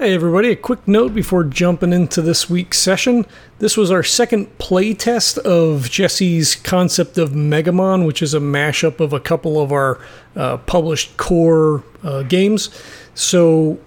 Hey everybody, a quick note before jumping into this week's session. This was our second playtest of Jesse's concept of Megamon, which is a mashup of a couple of our uh, published core uh, games. So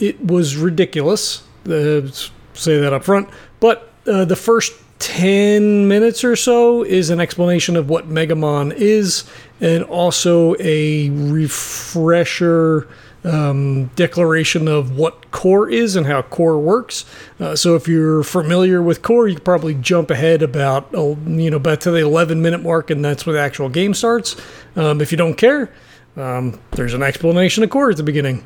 it was ridiculous, uh, say that up front, but uh, the first 10 minutes or so is an explanation of what Megamon is and also a refresher um, declaration of what core is and how core works. Uh, so if you're familiar with core, you probably jump ahead about oh, you know back to the 11 minute mark, and that's where the actual game starts. Um, if you don't care, um, there's an explanation of core at the beginning.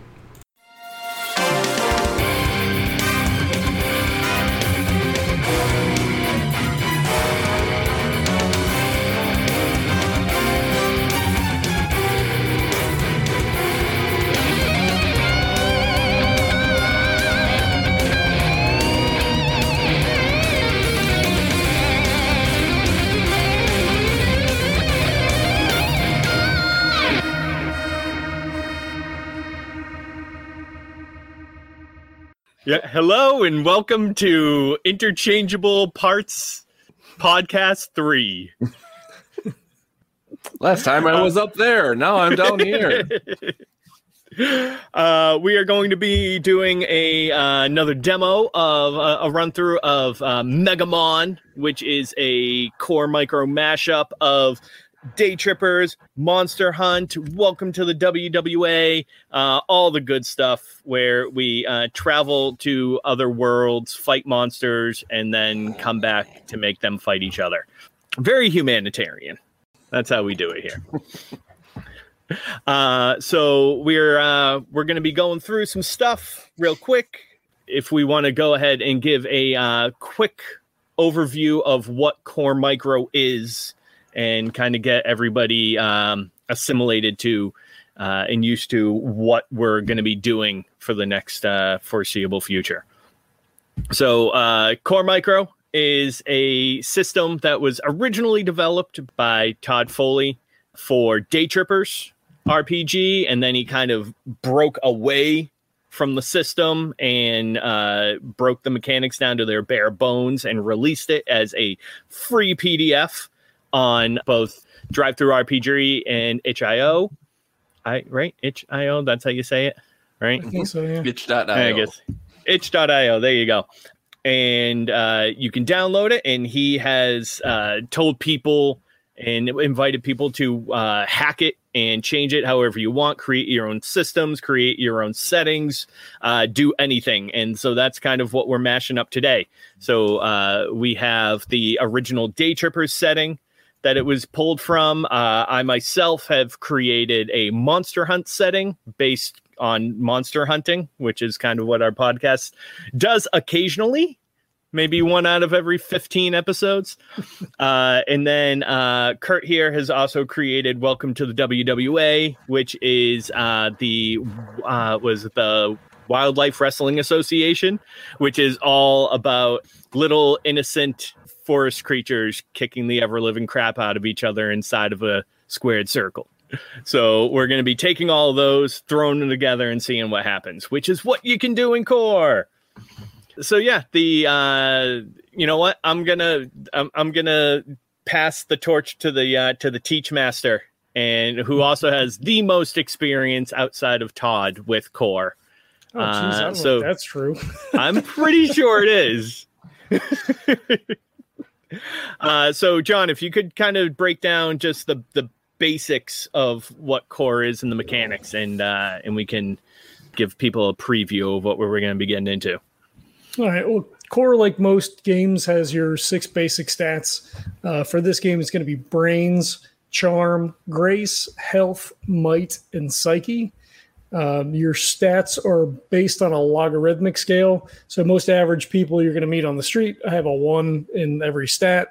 Yeah, hello and welcome to Interchangeable Parts Podcast 3. Last time I was up there, now I'm down here. Uh, we are going to be doing a uh, another demo of uh, a run through of uh, Megamon, which is a core micro mashup of Day Trippers, Monster Hunt, Welcome to the WWA, uh, all the good stuff where we uh, travel to other worlds, fight monsters, and then come back to make them fight each other. Very humanitarian. That's how we do it here. uh, so we're uh, we're going to be going through some stuff real quick. If we want to go ahead and give a uh, quick overview of what Core Micro is and kind of get everybody um, assimilated to uh, and used to what we're going to be doing for the next uh, foreseeable future. So, uh, Core Micro is a system that was originally developed by Tod Foley for Day Trippers RPG, and then he kind of broke away from the system and uh, broke the mechanics down to their bare bones and released it as a free PDF on both DriveThruRPG and HIO. I right HIO. That's how you say it, right? I think so. Yeah. Itch.io. I guess itch.io. There you go. And uh, you can download it. And he has uh, told people and invited people to uh, hack it and change it however you want, create your own systems, create your own settings, uh, do anything. And so that's kind of what we're mashing up today. So uh, we have the original Day Trippers setting that it was pulled from. Uh, I myself have created a monster hunt setting based on monster hunting, which is kind of what our podcast does occasionally. Maybe one out of every 15 episodes. Uh, and then uh, Kurt here has also created Welcome to the WWA, which is uh, the uh, was the Wildlife Wrestling Association, which is all about little innocent forest creatures kicking the ever living crap out of each other inside of a squared circle. So we're going to be taking all of those, throwing them together, and seeing what happens, which is what you can do in core. So yeah, the uh, you know what I'm gonna I'm, I'm gonna pass the torch to the uh, to the teach master, and who also has the most experience outside of Tod with core. Oh, geez, I don't Uh, so that's true. I'm pretty sure it is. uh, so, John, if you could kind of break down just the the basics of what core is and the mechanics, and uh, and we can give people a preview of what we're going to be getting into. All right. Well, core, like most games, has your six basic stats. Uh, for this game, it's going to be brains, charm, grace, health, might, and psyche. Um, your stats are based on a logarithmic scale. So most average people you're going to meet on the street I have a one in every stat.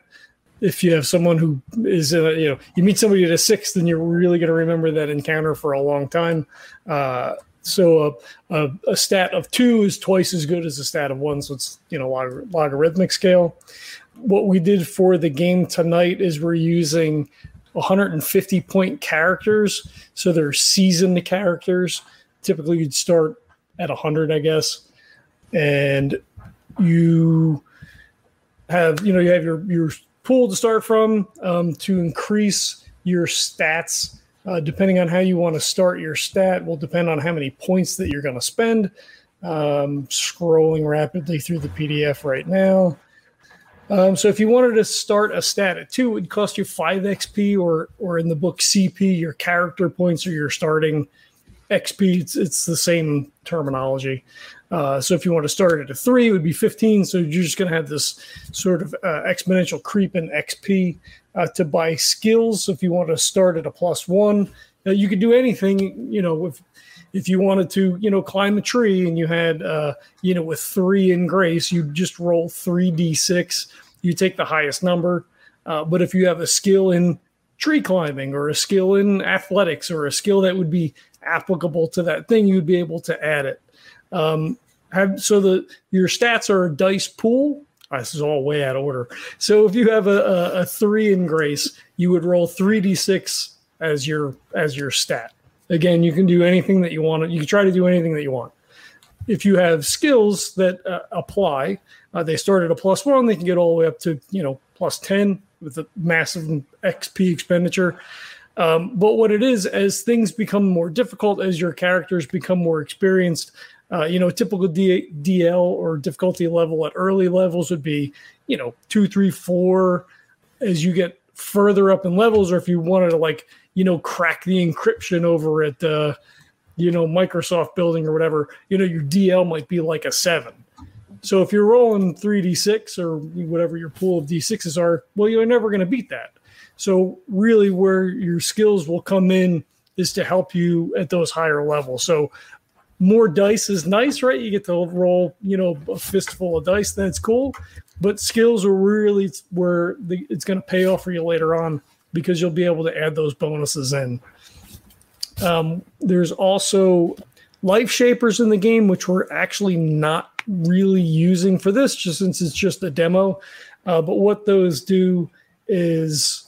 If you have someone who is, a, you know, you meet somebody at a six, then you're really going to remember that encounter for a long time. Uh, so a, a, a stat of two is twice as good as a stat of one. So it's you know log- logarithmic scale. What we did for the game tonight is we're using 150 point characters. So they're seasoned characters. Typically, you'd start at 100, I guess. and you have you know you have your your pool to start from um, to increase your stats. Uh, depending on how you want to start your stat, will depend on how many points that you're going to spend. Um, scrolling rapidly through the PDF right now. Um, so if you wanted to start a stat at two, it would cost you five XP, or or in the book CP, your character points or your starting XP. It's, it's the same terminology. Uh, so if you want to start at a three, it would be 15. So you're just going to have this sort of uh, exponential creep in XP uh, to buy skills. So if you want to start at a plus one, uh, you could do anything. You know, if if you wanted to, you know, climb a tree and you had, uh, you know, with three in grace, you just roll three d6. You take the highest number. Uh, but if you have a skill in tree climbing or a skill in athletics or a skill that would be applicable to that thing, you'd be able to add it. Um, have so the your stats are a dice pool. This is all way out of order. So if you have a, a, a three in grace, you would roll three d six as your as your stat. Again, you can do anything that you want. You can try to do anything that you want. If you have skills that uh, apply, uh, they start at a plus one. They can get all the way up to you know plus ten with a massive XP expenditure. Um, but what it is, as things become more difficult, as your characters become more experienced, uh, you know, typical D- DL or difficulty level at early levels would be, you know, two, three, four. As you get further up in levels, or if you wanted to like, you know, crack the encryption over at, uh, you know, Microsoft building or whatever, you know, your DL might be like a seven. So if you're rolling 3d6 or whatever your pool of d6s are, well, you're never going to beat that. So really, where your skills will come in is to help you at those higher levels. So more dice is nice, right? You get to roll, you know, a fistful of dice. That's cool. But skills are really where the, it's going to pay off for you later on because you'll be able to add those bonuses in. Um, there's also life shapers in the game, which we're actually not really using for this, just since it's just a demo. Uh, but what those do is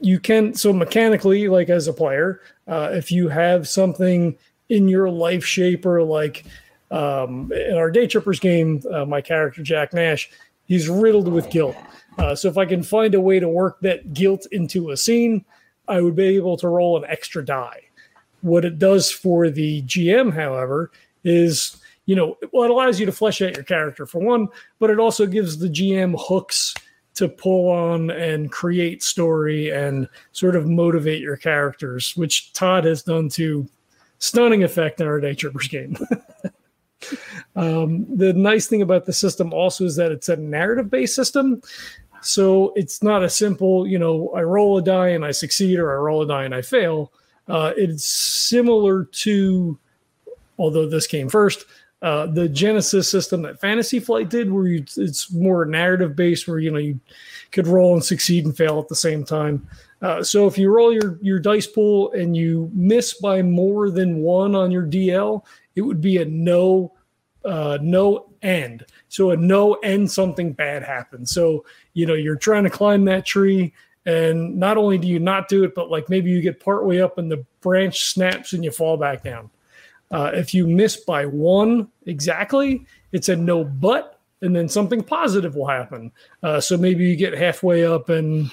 you can so mechanically, like as a player, uh, if you have something in your life shaper, like um, in our Day Trippers game, uh, my character Jack Nash, he's riddled with guilt. Uh, so if I can find a way to work that guilt into a scene, I would be able to roll an extra die. What it does for the GM, however, is you know, well, it allows you to flesh out your character for one, but it also gives the GM hooks to pull on and create story and sort of motivate your characters, which Tod has done to stunning effect in our Day Trippers game. um, the nice thing about the system also is that it's a narrative based system. So it's not a simple, you know, I roll a die and I succeed or I roll a die and I fail. Uh, it's similar to, although this came first, uh, the Genesys system that Fantasy Flight did, where you, it's more narrative based, where you know you could roll and succeed and fail at the same time. Uh, so if you roll your your dice pool and you miss by more than one on your DL, it would be a no uh, no end. So a no end, something bad happens. So you know you're trying to climb that tree, and not only do you not do it, but like maybe you get partway up and the branch snaps and you fall back down. Uh, if you miss by one exactly, it's a no but, and then something positive will happen. Uh, so maybe you get halfway up and,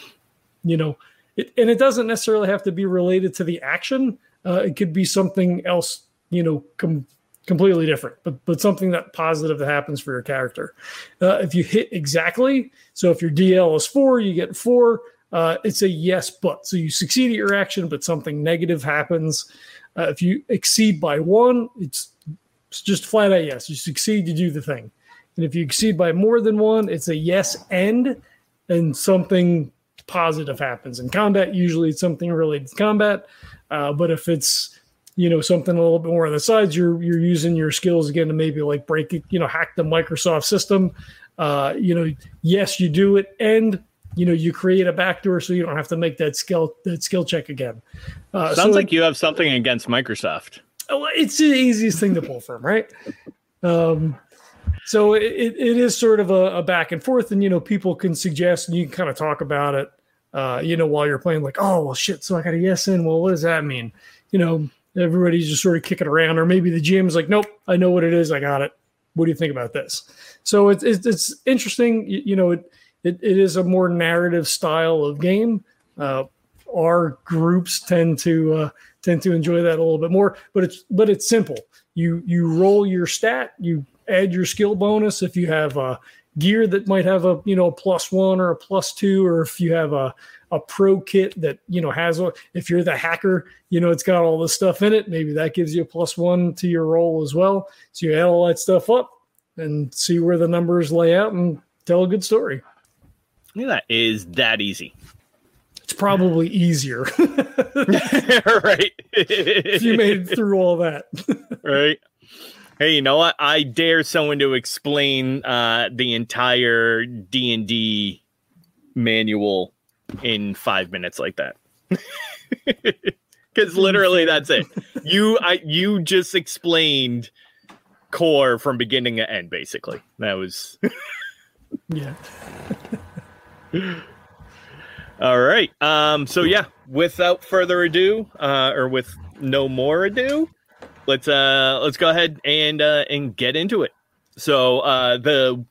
you know, it, and it doesn't necessarily have to be related to the action. Uh, it could be something else, you know, com- completely different, but but something that positive that happens for your character. Uh, if you hit exactly, so if your DL is four, you get four. Uh, it's a yes, but so you succeed at your action, but something negative happens. Uh, if you exceed by one, it's, it's just flat out yes. You succeed, you do the thing. And if you exceed by more than one, it's a yes and, and something positive happens. In combat, usually it's something related to combat. Uh, but if it's, you know, something a little bit more on the sides, you're you're using your skills again to maybe like break it, you know, hack the Microsoft system. Uh, you know, yes, you do it, and you know you create a backdoor so you don't have to make that skill that skill check again. Uh, Sounds so like you have something against Microsoft. Oh, it's the easiest thing to pull from, right? Um, so it, it is sort of a, a, back and forth, and you know people can suggest and you can kind of talk about it. Uh, you know, while you're playing, like, oh well, shit. So I got a yes in. Well, what does that mean? You know, everybody's just sort of kicking around, or maybe the GM's like, nope, I know what it is. I got it. what do you think about this? So it's it's, it's interesting. You, you know, it, it it is a more narrative style of game. Uh, our groups tend to uh, tend to enjoy that a little bit more, but it's but it's simple. You you roll your stat, you add your skill bonus if you have a gear that might have a you know a plus one or a plus two, or if you have a a pro kit that you know has a if you're the hacker you know it's got all this stuff in it maybe that gives you a plus one to your roll as well. So you add all that stuff up and see where the numbers lay out and tell a good story. Yeah, that is that easy. It's probably easier. Right. If you made it through all that. Right hey you know what i dare someone to explain uh the entire d&d manual in five minutes like that. Because literally that's it. You I you just explained core from beginning to end, basically. That was yeah. All right. Um, so yeah, without further ado, uh, or with no more ado, let's uh let's go ahead and uh and get into it. So uh the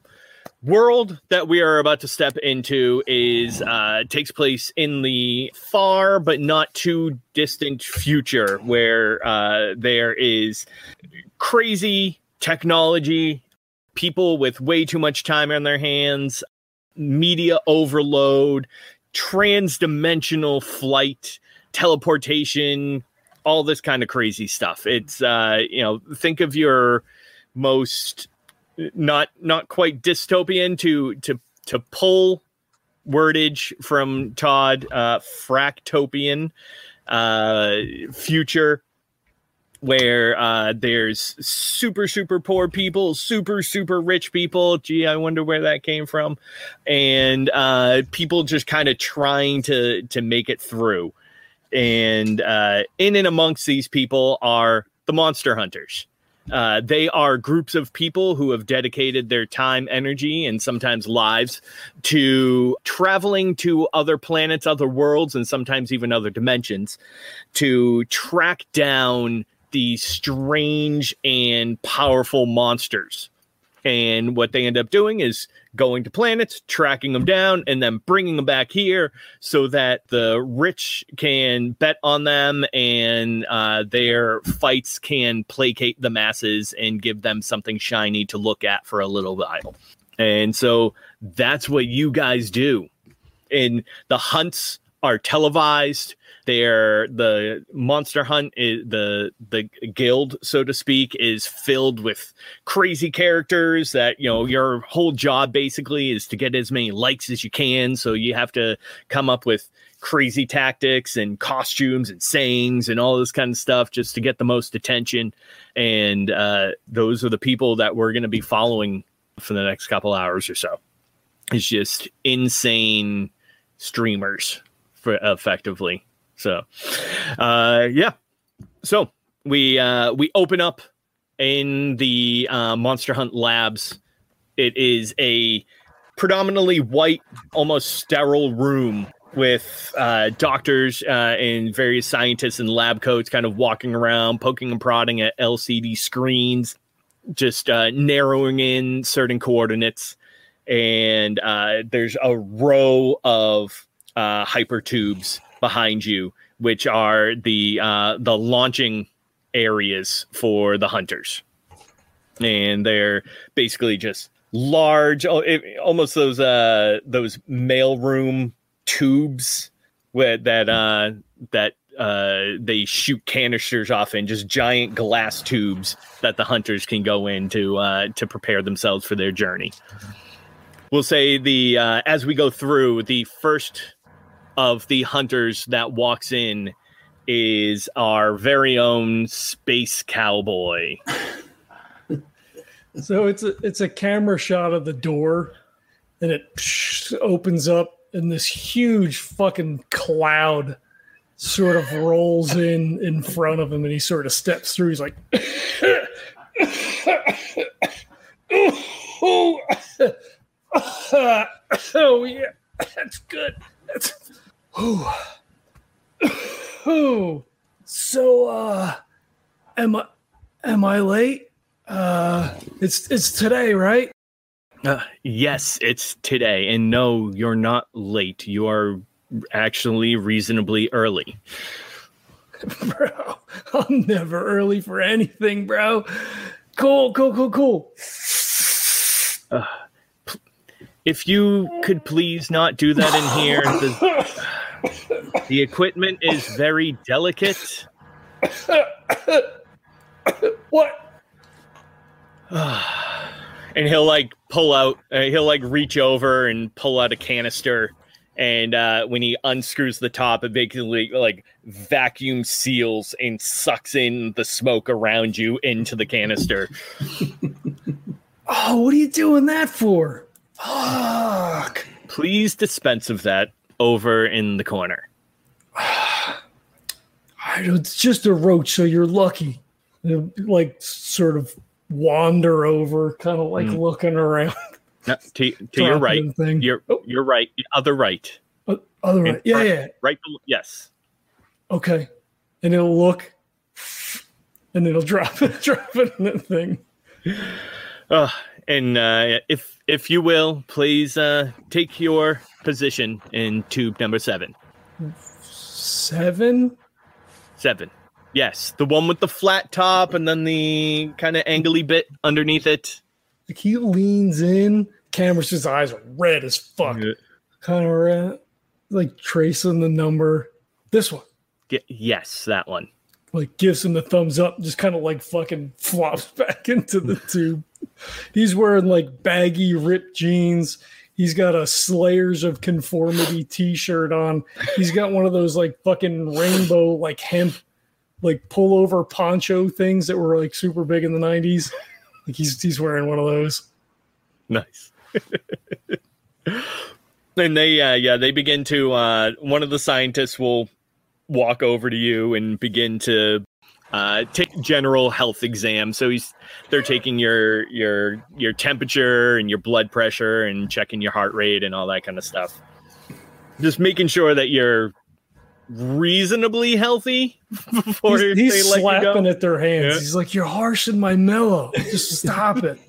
world that we are about to step into is uh, takes place in the far but not too distant future where uh, there is crazy technology people with way too much time on their hands media overload trans-dimensional flight teleportation all this kind of crazy stuff. It's uh you know think of your most not not quite dystopian to to to pull wordage from Tod uh fractopian uh future where uh there's super super poor people super super rich people. Gee i wonder where that came from. And uh people just kind of trying to to make it through and uh in and amongst these people are the monster hunters uh, they are groups of people who have dedicated their time, energy, and sometimes lives to traveling to other planets, other worlds, and sometimes even other dimensions to track down these strange and powerful monsters. And what they end up doing is going to planets, tracking them down, and then bringing them back here so that the rich can bet on them and uh, their fights can placate the masses and give them something shiny to look at for a little while. And so that's what you guys do. And the hunts are televised they're the monster hunt is the the guild so to speak is filled with crazy characters that you know your whole job basically is to get as many likes as you can. So you have to come up with crazy tactics and costumes and sayings and all this kind of stuff just to get the most attention. And uh, those are the people that we're going to be following for the next couple hours or so. It's just insane streamers for effectively so, uh, yeah. So we uh, we open up in the uh, Monster Hunt Labs. It is a predominantly white, almost sterile room with uh, doctors uh, and various scientists in lab coats kind of walking around, poking and prodding at LCD screens, just uh, narrowing in certain coordinates. And uh, there's a row of uh, hyper tubes behind you, which are the uh, the launching areas for the hunters, and they're basically just large, almost those uh, those mailroom tubes with, that uh, that uh, they shoot canisters off in, just giant glass tubes that the hunters can go in to uh, to prepare themselves for their journey. We'll say the uh, as we go through the first of the hunters that walks in is our very own space cowboy. so it's a it's a camera shot of the door, and it opens up, and this huge fucking cloud sort of rolls in in front of him, and he sort of steps through. He's like, oh, yeah, that's good. That's Oh. So, uh, am I, am I late? Uh, it's it's today, right? Uh, yes, it's today. And no, you're not late. You are actually reasonably early. bro, I'm never early for anything, bro. Cool, cool, cool, cool. Uh, if you could please not do that in here, the, the equipment is very delicate. what? and he'll like pull out, uh, he'll like reach over and pull out a canister. And uh, when he unscrews the top, it basically like vacuum seals and sucks in the smoke around you into the canister. oh, what are you doing that for? Fuck. Please dispense of that over in the corner. It's just a roach, so you're lucky. Like, sort of wander over, kind of like mm. looking around. No, to, to your right. Thing. You're oh. you're right. Other right. Uh, other right. Yeah, right, yeah. Right. Yes. Okay. And it'll look, and it'll drop it, drop it in that thing. Uh, and uh, if if you will, please uh, take your position in tube number seven. Seven. Seven. Yes, the one with the flat top and then the kind of angly bit underneath it. Like he leans in, Cameron's eyes are red as fuck. Yeah. Kind of red, like tracing the number. This one. Get, yes, that one. Like gives him the thumbs up, just kind of like fucking flops back into the tube. He's wearing like baggy ripped jeans. He's got a Slayers of Conformity t-shirt on. He's got one of those like fucking rainbow like hemp like pullover poncho things that were like super big in the 90s. Like he's he's wearing one of those. Nice. and they uh yeah, they begin to uh one of the scientists will walk over to you and begin to uh, take general health exam. So he's they're taking your your your temperature and your blood pressure and checking your heart rate and all that kind of stuff. Just making sure that you're reasonably healthy before he's, he's slapping at their hands. Yeah. He's like, "You're harsh and my mellow. Just stop it."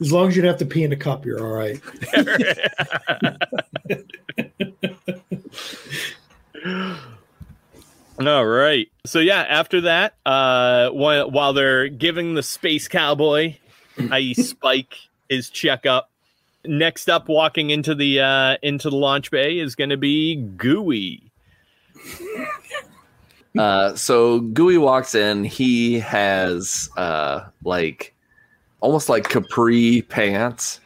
As long as you don't have to pee in a cup, you're all right. all right. So yeah, after that, uh, while, while they're giving the space cowboy, i.e., Spike, his checkup, next up, walking into the uh, into the launch bay is going to be Gooey. Uh, so Gooey walks in. He has uh, like almost like capri pants,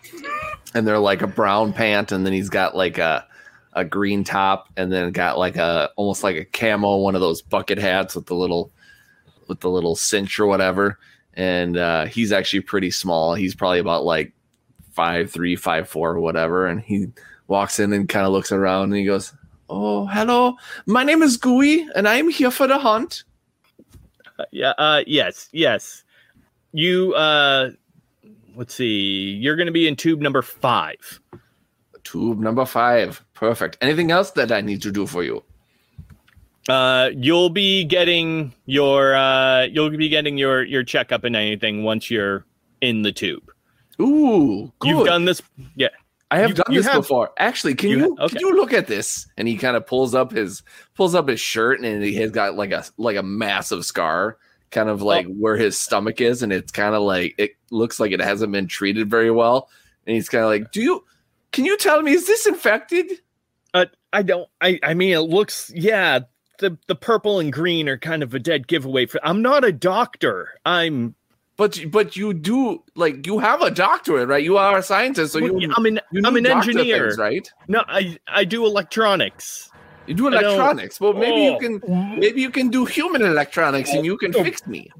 and they're like a brown pant, and then he's got like a a green top, and then got like a almost like a camo one of those bucket hats with the little with the little cinch or whatever. And uh, he's actually pretty small. He's probably about like five three, five four, or whatever. And he walks in and kind of looks around and he goes, "Oh, hello. My name is Gooey, and I am here for the hunt." Uh, yeah. Uh, yes. Yes. You. Uh, let's see, you're going to be in tube number five. Tube number five. Perfect. Anything else that I need to do for you? Uh, you'll be getting your uh, you'll be getting your your checkup and anything once you're in the tube. Ooh, good. you've done this. Yeah, I have you, done you this have, before. Actually, can you, you okay. can you look at this? And he kind of pulls up his pulls up his shirt, and he has got like a like a massive scar kind of like oh. where his stomach is, and it's kind of like it looks like it hasn't been treated very well. And he's kind of like, "Do you? Can you tell me is this infected?" I don't. I I mean, it looks. Yeah, the the purple and green are kind of a dead giveaway for. I'm not a doctor. I'm. But but you do like you have a doctorate, right? You are a scientist, so you. I'm an you I'm an engineer, things, right? No, I I do electronics. You do electronics. Well, maybe oh. you can maybe you can do human electronics and you can oh. fix me.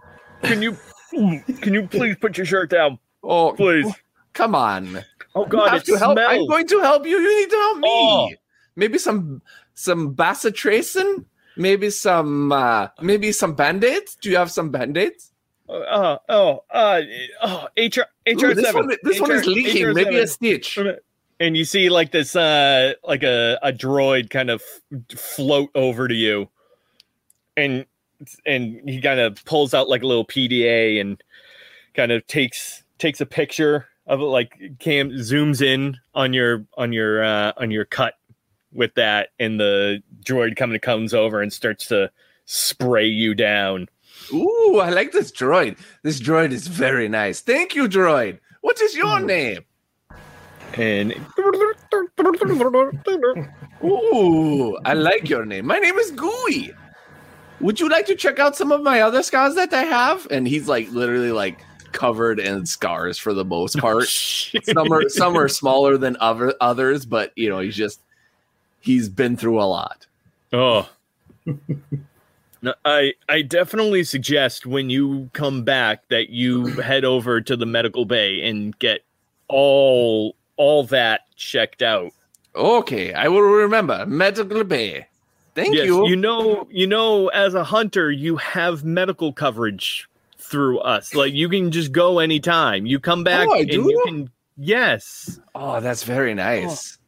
Can you can you please put your shirt down? Oh, please. Come on. Oh God, it to help. I'm going to help you. You need to help me. Oh. Maybe some some bacitracin. Maybe some uh maybe some band-aids. Do you have some band-aids? Uh, oh, uh, oh, HR, HR Ooh, this seven. One, this HR, one is leaking. HR maybe a stitch and you see like this uh like a, a droid kind of float over to you and and he kind of pulls out like a little pda and kind of takes takes a picture of it, like cam zooms in on your on your uh, on your cut with that, and the droid coming comes over and starts to spray you down. Ooh, I like this droid. This droid is very nice. Thank you, droid. What is your name? And Ooh, I like your name. My name is Gooey. Would you like to check out some of my other scars that I have? And he's like literally like covered in scars for the most oh, part. some are some are smaller than other others, but you know, he's just he's been through a lot. Oh. No, I I definitely suggest when you come back that you head over to the medical bay and get all all that checked out. Okay, I will remember medical bay. Thank yes, you. you know you know as a hunter you have medical coverage through us. Like you can just go anytime. You come oh, back Oh, I and do? you can yes. Oh, that's very nice. Oh.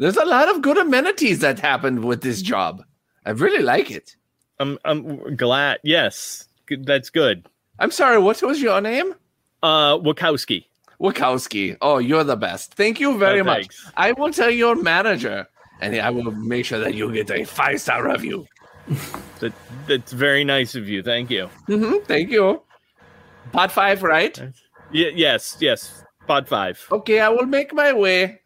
There's a lot of good amenities that happened with this job. I really like it. I'm I'm glad. Yes. That's good. I'm sorry, what was your name? Uh Wachowski. Wachowski. Oh, you're the best. Thank you very Oh, much. I will tell your manager, and I will make sure that you get a five star review. That that's very nice of you. Thank you. hmm Thank you. Pot five, right? Y- yes, yes. Pod five. Okay, I will make my way.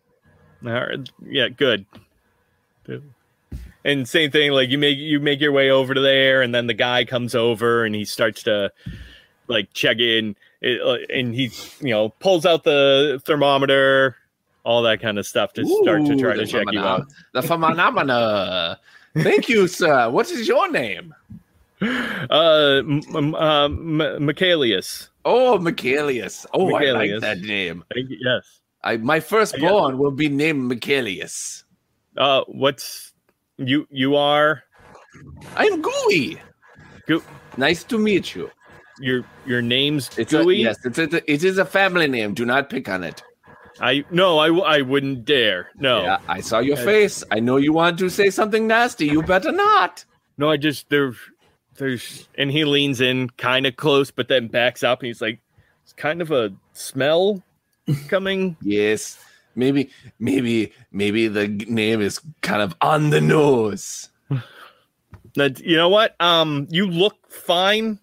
Right. Yeah, good. And same thing, like you make you make your way over to there, and then the guy comes over and he starts to like check in, it, uh, and he you know pulls out the thermometer, all that kind of stuff to start to try to check you phenomena- out. The phenomena. Thank you, sir. What is your name? Uh, m- m- uh, M- Michaelius. Oh, Michaelius. Oh, I like that name. Yes. I, my firstborn will be named Michaelius. Uh, what's you? You are I'm Gooey. Goo- Nice to meet you. your your name's It's a, Gooey. yes, it's a, it is a family name. Do not pick on it. I no, I, I wouldn't dare. No. Yeah, I saw your Uh, face. I know you want to say something nasty. You better not. No, I just there, there's, and he leans in kind of close, but then backs up, and he's like, "It's kind of a smell coming." Yes, maybe, maybe, maybe the name is kind of on the nose. That you know what? Um, you look fine.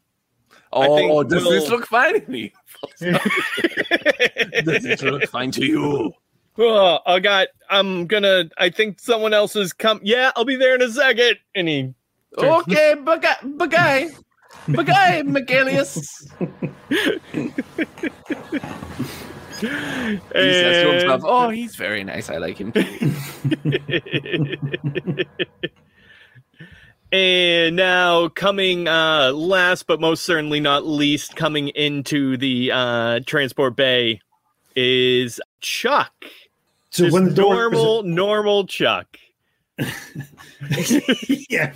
Oh, does this we'll- look fine to me? Does this look fine to you? oh, I got. I'm gonna. I think someone else has come. Yeah, I'll be there in a second. And he. Okay, bye-guy, bye-guy, bye-guy, Michaelius. He says to himself, "Oh, he's very nice. I like him." and now coming uh last but most certainly not least coming into the uh transport bay is chuck So Just when the door normal normal chuck yeah.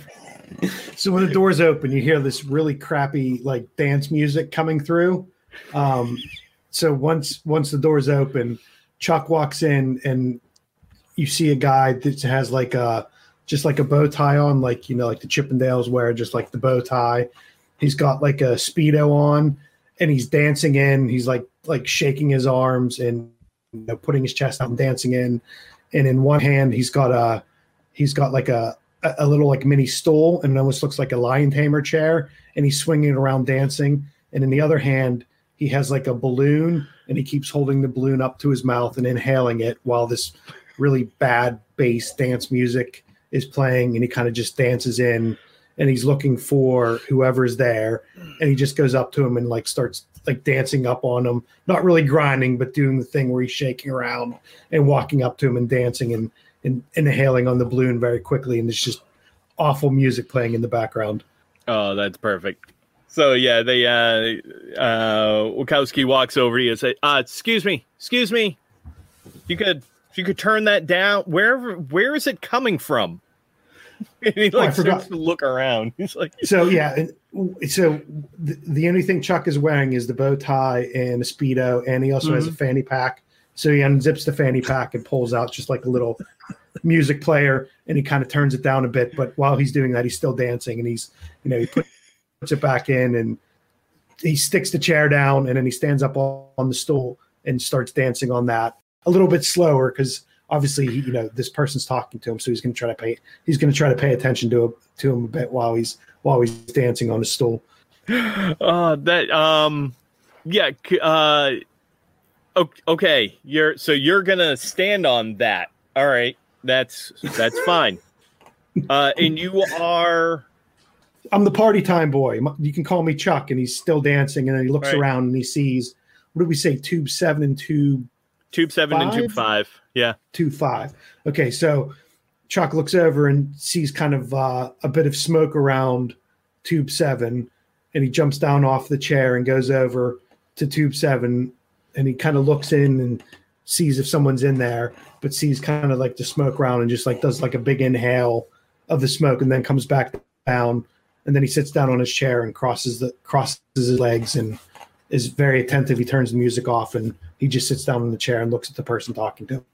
So when the doors open, you hear this really crappy like dance music coming through. Um, so once once the doors open, Chuck walks in and you see a guy that has like a just like a bow tie on, like you know, like the Chippendales wear, just like the bow tie. He's got like a speedo on, and he's dancing in. He's like like shaking his arms and you know, putting his chest out and dancing in. And in one hand, he's got a he's got like a a little like mini stool and it almost looks like a lion tamer chair and he's swinging it around dancing and in the other hand he has like a balloon and he keeps holding the balloon up to his mouth and inhaling it while this really bad bass dance music is playing and he kind of just dances in and he's looking for whoever's there and he just goes up to him and like starts like dancing up on him not really grinding but doing the thing where he's shaking around and walking up to him and dancing and and inhaling on the balloon very quickly, and there's just awful music playing in the background. oh that's perfect so yeah they uh uh Wachowski walks over to you and say uh excuse me excuse me if you could if you could turn that down wherever where is it coming from and he Oh, like forgot. starts to look around he's like So yeah, and so the, the only thing Chuck is wearing is the bow tie and a speedo, and he also has a fanny pack. So he unzips the fanny pack and pulls out just like a little music player, and he kind of turns it down a bit. But while he's doing that, he's still dancing, and he's you know he put, puts it back in, and he sticks the chair down and then he stands up on the stool and starts dancing on that a little bit slower because obviously you know this person's talking to him so he's going to try to pay he's going to try to pay attention to to him a bit while he's while he's dancing on the stool. Uh that um yeah uh okay you're so you're gonna stand on that. All right that's that's fine. Uh and you are i'm the party time boy you can call me chuck and he's still dancing and then he looks right. around and he sees what did we say tube seven and tube tube seven five? and tube five yeah tube five okay so chuck looks over and sees kind of uh, a bit of smoke around tube seven and he jumps down off the chair and goes over to tube seven and he kind of looks in and sees if someone's in there but sees kind of like the smoke around and just like does like a big inhale of the smoke and then comes back down and then he sits down on his chair and crosses the crosses his legs and is very attentive he turns the music off and he just sits down in the chair and looks at the person talking to him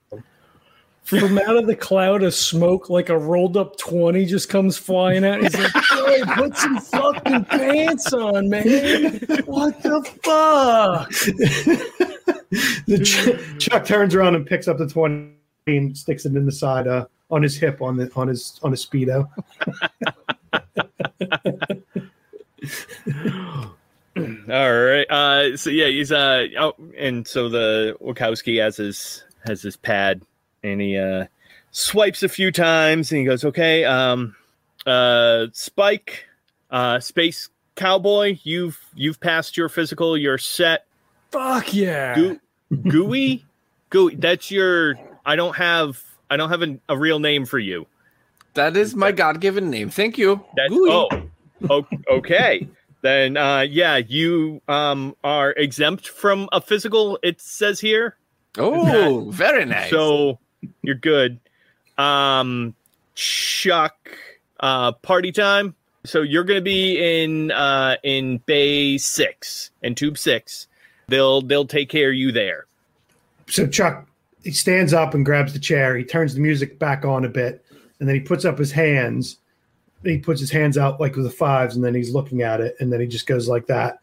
from out of the cloud of smoke, like a rolled up 20 just comes flying out. He's like, hey, put some fucking pants on, man. What the fuck? the Ch- Chuck turns around and picks up the 20 and sticks it in the side uh, on his hip on the on his on his speedo. All right. Uh, so yeah, he's uh, oh, and so the Wachowski has his has his pad and he uh, swipes a few times and he goes, "Okay, um, uh, Spike, uh, Space Cowboy, you've you've passed your physical. You're set. Fuck yeah, Go- Gooey, Gooey. That's your. I don't have. I don't have a, a real name for you. That is my God-given name. Thank you. That, oh, okay. then uh, yeah, you um, are exempt from a physical. It says here. Oh, that, very nice. So you're good. Um, Chuck, uh, party time. So you're going to be in uh, in Bay Six and Tube Six. They'll they'll take care of you there. So Chuck, he stands up and grabs the chair. He turns the music back on a bit, and then he puts up his hands. He puts his hands out like with the fives, and then he's looking at it, and then he just goes like that,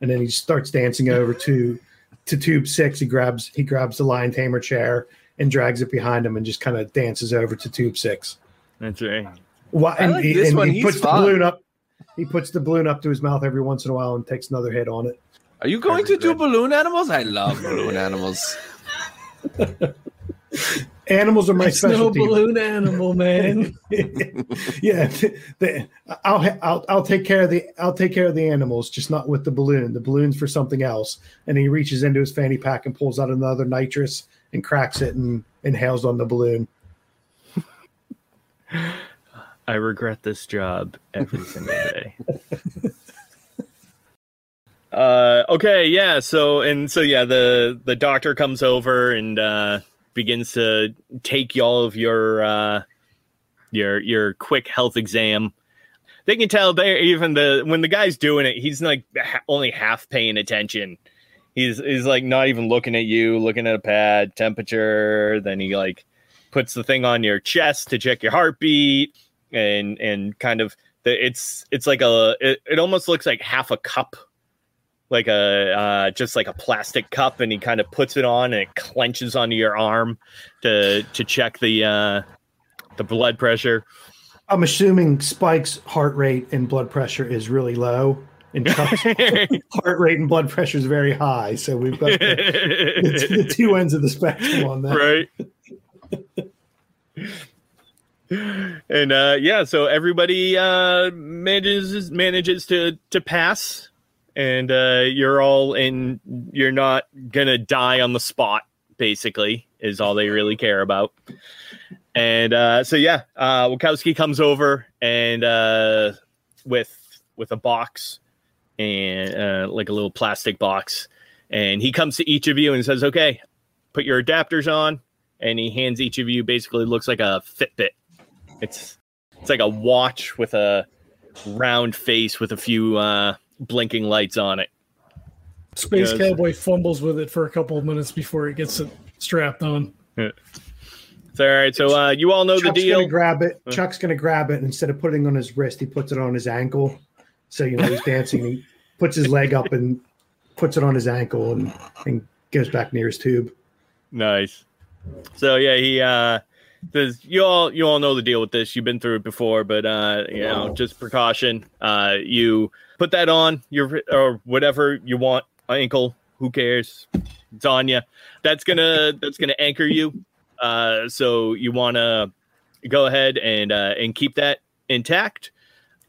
and then he starts dancing over to to Tube Six. He grabs he grabs the lion tamer chair and drags it behind him and just kind of dances over to tube six. That's right. Why, and, like he, and he puts fun. the balloon up. He puts the balloon up to his mouth every once in a while and takes another hit on it. Are you going to do balloon animals? I love balloon animals. Animals are my it's specialty. No balloon animal, man. yeah, the, I'll, I'll I'll take care of the I'll take care of the animals, just not with the balloon. The balloon's for something else. And he reaches into his fanny pack and pulls out another nitrous and cracks it and inhales on the balloon. I regret this job every single day. uh, okay, yeah. So and so, yeah. The the doctor comes over and uh, begins to take you all of your uh, your your quick health exam. They can tell they even the when the guy's doing it, he's like only half paying attention he's he's like not even looking at you, looking at a pad, temperature. Then he like puts the thing on your chest to check your heartbeat, and and kind of the, it's it's like a it, it almost looks like half a cup, like a uh, just like a plastic cup, and he kind of puts it on and it clenches onto your arm to to check the uh, the blood pressure. I'm assuming Spike's heart rate and blood pressure is really low and Chuck's heart rate and blood pressure is very high. So we've got the, the, the two ends of the spectrum on that. Right. and uh, yeah, so everybody uh, manages manages to to pass, and uh, you're all in. You're not gonna die on the spot. Basically, is all they really care about. And uh, so yeah, uh, Wachowski comes over and uh, with with a box and uh, like a little plastic box. And he comes to each of you and says, "Okay, put your adapters on." And he hands each of you basically looks like a Fitbit. It's it's like a watch with a round face with a few uh, blinking lights on it. Space Cowboy fumbles with it for a couple of minutes before he gets it strapped on. Yeah. all right. So uh, you all know Chuck's the deal. Gonna grab it. Chuck's gonna grab it. Instead of putting it on his wrist, he puts it on his ankle. So you know he's dancing. He, puts his leg up and puts it on his ankle and, and goes back near his tube. Nice. So yeah, he uh says you all you all know the deal with this. You've been through it before, but uh you know, just precaution. Uh you put that on your or whatever you want, ankle, who cares? It's on you. That's gonna that's gonna anchor you. Uh so you wanna go ahead and uh and keep that intact.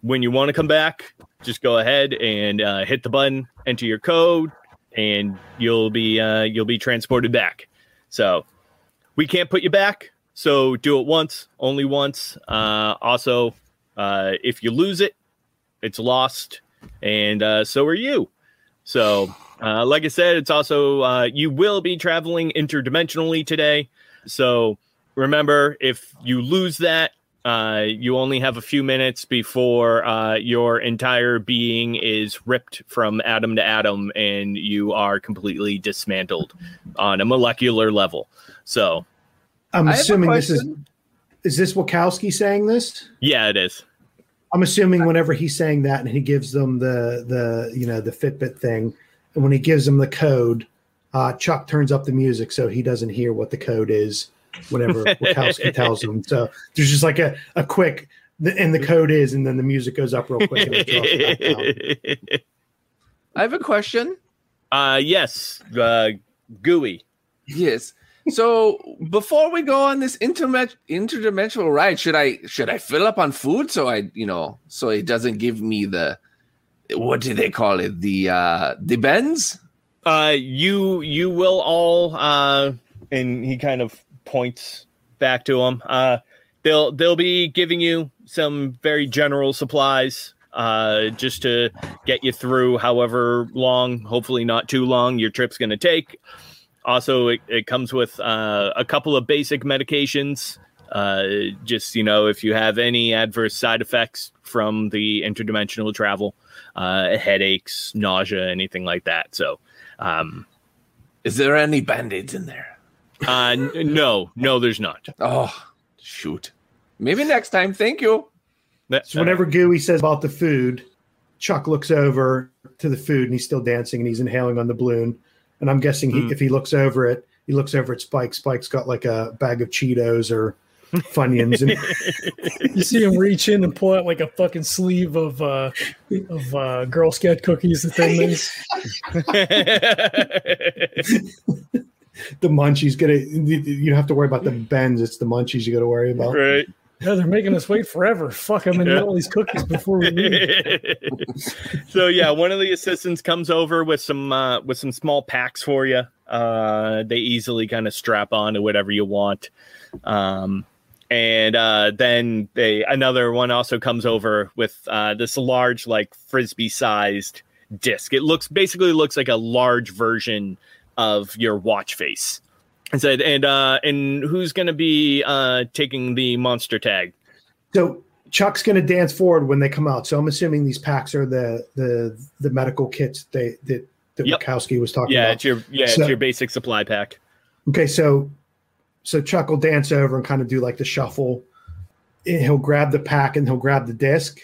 When you want to come back, just go ahead and uh, hit the button, enter your code, and you'll be uh, you'll be transported back. So we can't put you back. So do it once, only once. Uh, also, uh, if you lose it, it's lost, and uh, so are you. So, uh, like I said, it's also uh, you will be traveling interdimensionally today. So remember, if you lose that, uh, you only have a few minutes before uh, your entire being is ripped from atom to atom and you are completely dismantled on a molecular level. So, I'm I have a assuming this is is this Wachowski saying this? yeah, it is. I'm assuming whenever he's saying that and he gives them the the you know the Fitbit thing, and when he gives them the code, uh, Chuck turns up the music so he doesn't hear what the code is whenever Wachowski tells him. So there's just like a, a quick the, and the code is, and then the music goes up real quick. And it drops back. I have a question. uh, yes, uh, gooey. Yes. So before we go on this intermet- interdimensional ride, should I should I fill up on food so I you know so it doesn't give me the what do they call it the uh the bends? Uh, you you will all uh, and he kind of points back to him. Uh, they'll they'll be giving you some very general supplies uh, just to get you through however long, hopefully not too long, your trip's going to take. Also, it, it comes with uh, a couple of basic medications. Uh, just you know, if you have any adverse side effects from the interdimensional travel, uh, headaches, nausea, anything like that. So, um, Is there any band-aids in there? uh, n- no, no, there's not. Oh shoot. Maybe next time. Thank you. That- So whenever Gooey says about the food, Chuck looks over to the food and he's still dancing and he's inhaling on the balloon. And I'm guessing he, Mm. if he looks over it, he looks over at Spike. Spike's got like a bag of Cheetos or Funyuns, and You see him reach in and pull out like a fucking sleeve of uh, of uh, Girl Scout cookies and things. the munchies. Gonna you don't have to worry about the bends. It's the munchies you got to worry about. right. Yeah, they're making us wait forever. Fuck, I'm gonna eat all these cookies before we leave. so yeah, one of the assistants comes over with some uh, with some small packs for you. Uh, they easily kind of strap on to whatever you want. Um, and uh, then they another one also comes over with uh, this large, like frisbee sized disc. It looks basically looks like a large version of your watch face. And said, and uh, and who's going to be uh, taking the monster tag? So Chuck's going to dance forward when they come out. So I'm assuming these packs are the the the medical kits they that that Yep. Wachowski was talking Yeah, about. it's your yeah, So- it's your basic supply pack. Okay, so so Chuck will dance over and kind of do like the shuffle. And he'll grab the pack and he'll grab the disc,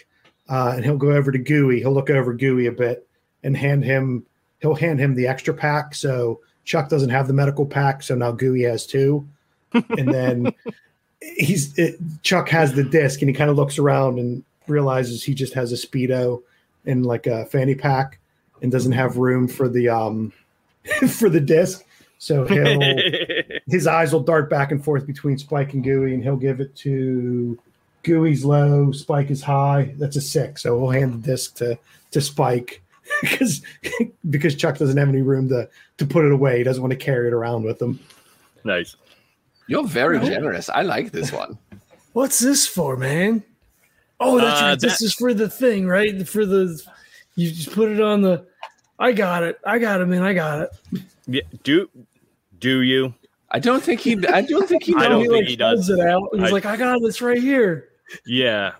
uh, and he'll go over to Gooey. He'll look over Gooey a bit and hand him. He'll hand him the extra pack. So Chuck doesn't have the medical pack, so now Gooey has two. And then he's it, Chuck has the disc, and he kind of looks around and realizes he just has a speedo and like a fanny pack, and doesn't have room for the um for the disc. So he'll his eyes will dart back and forth between Spike and Gooey, and he'll give it to Gooey's low, Spike is high. That's a six. So we'll hand the disc to to Spike because because Chuck doesn't have any room to to put it away. He doesn't want to carry it around with him. nice. You're very generous. I like this one. What's this for, man? Oh, that's Uh, right. This is for the thing, right? For the you just put it on the. I got it. I got it, man. I got it. Yeah, do do you? I don't think he. I don't think he. I don't he think like he does. it out. He's I- like, I got this right here. Yeah,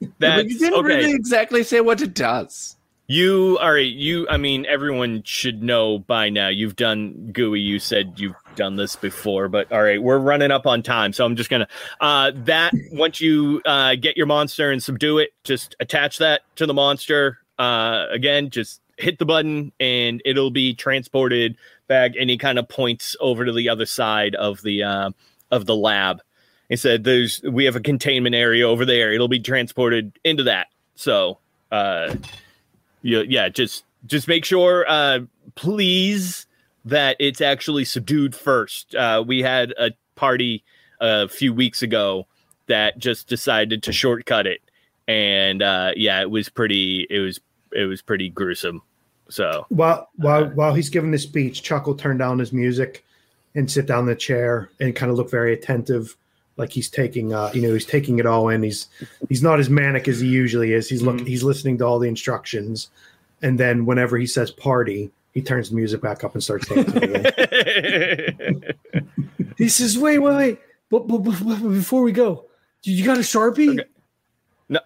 But that's you didn't okay. really exactly say what it does. You all right? You, I mean, everyone should know by now. You've done Gooey. You said you've done this before, but all right, we're running up on time, so I'm just gonna uh that once you uh get your monster and subdue it, just attach that to the monster. Uh, again, just hit the button and it'll be transported back. any kind of points over to the other side of the uh, of the lab. He said, "There's we have a containment area over there. It'll be transported into that." So, uh, yeah, yeah, just just make sure, uh, please, that it's actually subdued first. Uh, we had a party a few weeks ago that just decided to shortcut it, and uh, yeah, it was pretty. It was it was pretty gruesome. So while while while he's giving this speech, Chuck will turn down his music and sit down in the chair and kind of look very attentive, like he's taking uh you know he's taking it all in. He's he's not as manic as he usually is. He's looking he's listening to all the instructions, and then whenever he says party, he turns the music back up and starts dancing. He says, "Wait, wait, wait! But, but, but, but before we go, you got a sharpie?" Okay.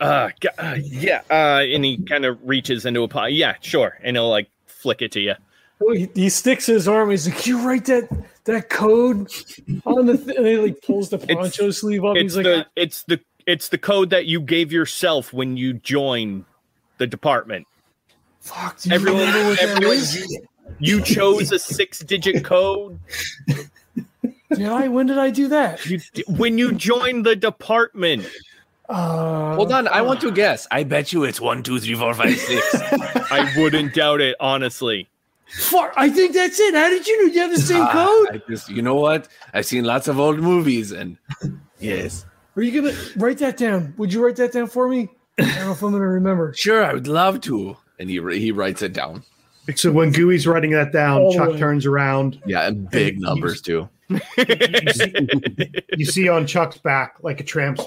uh, uh yeah, uh, and he kind of reaches into a pot. Yeah, sure, and he'll like flick it to you. He, he sticks his arm. He's like, you write that that code on the?" Th-? And he like pulls the poncho sleeve up. It's He's like, the it's the it's the code that you gave yourself when you joined the department. "Fuck!" Do you Everyone, remember what that everyone is? you, you chose a six-digit code Did I? When did I do that? you, when you joined the department. Uh, Hold on, I want to guess. I bet you it's one, two, three, four, five, six. I wouldn't doubt it, honestly. Fuck, I think that's it. How did you know? You have the same Ah, code? I just, you know what? I've seen lots of old movies, and yes, Are you gonna write that down? Would you write that down for me? I don't know if I'm gonna remember. sure, I would love to. And he he writes it down. so when Gooey's writing that down, All the Chuck way. turns around. Yeah, and big And numbers too. You see on Chuck's back like a tramp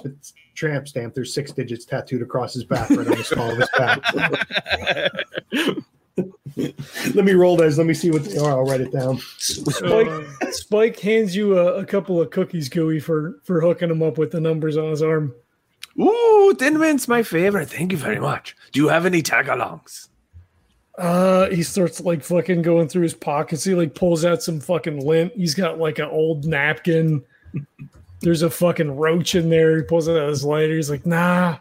tramp stamp. There's six digits tattooed across his back, right on the small of his back. Let me roll those. Let me see what they are. I'll write it down. Spike, Spike hands you a, a couple of cookies, Gooey, for for hooking him up with the numbers on his arm. Ooh, Thin Mint's my favorite. Thank you very much. Do you have any tagalongs? Uh, he starts like fucking going through his pockets. He like pulls out some fucking lint. He's got like an old napkin. There's a fucking roach in there. He pulls out his lighter. He's like, nah,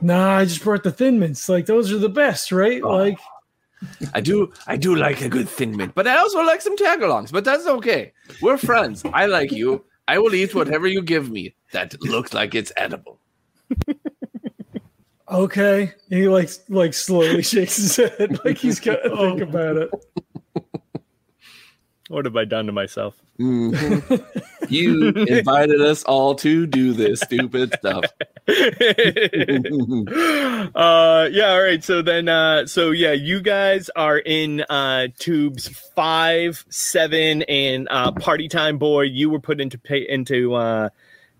nah. I just brought the thin mints. Like those are the best, right? Oh. Like, I do I do like a good Thin Mint, but I also like some tagalongs. But that's okay. We're friends. I like you. I will eat whatever you give me that looks like it's edible. okay. He like like slowly shakes his head, like he's got to think oh. about it. What have I done to myself? Mhm. you invited us all to do this stupid stuff. uh yeah all right so then uh so yeah you guys are in uh tubes five seven and uh party time boy you were put into pay into uh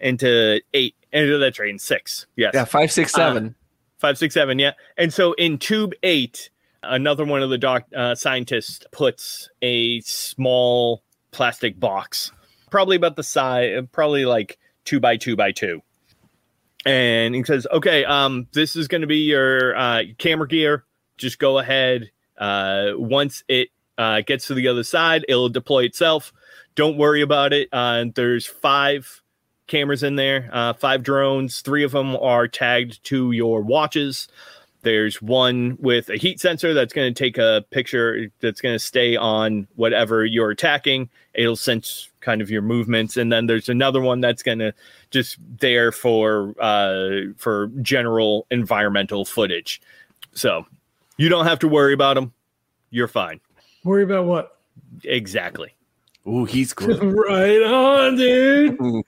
into eight into that train six yes Yeah, five, six, seven. five six seven yeah and so in tube eight another one of the doc uh, scientists puts a small plastic box probably about the size probably like two by two by two. And he says okay um this is going to be your uh camera gear. Just go ahead uh once it uh gets to the other side it'll deploy itself. Don't worry about it. Uh there's five cameras in there uh five drones. Three of them are tagged to your watches there's one with a heat sensor that's going to take a picture that's going to stay on whatever you're attacking. It'll sense kind of your movements, and then there's another one that's going to just there for uh, for general environmental footage. So you don't have to worry about them. You're fine. Worry about what? Exactly. Ooh, he's good. right on, dude.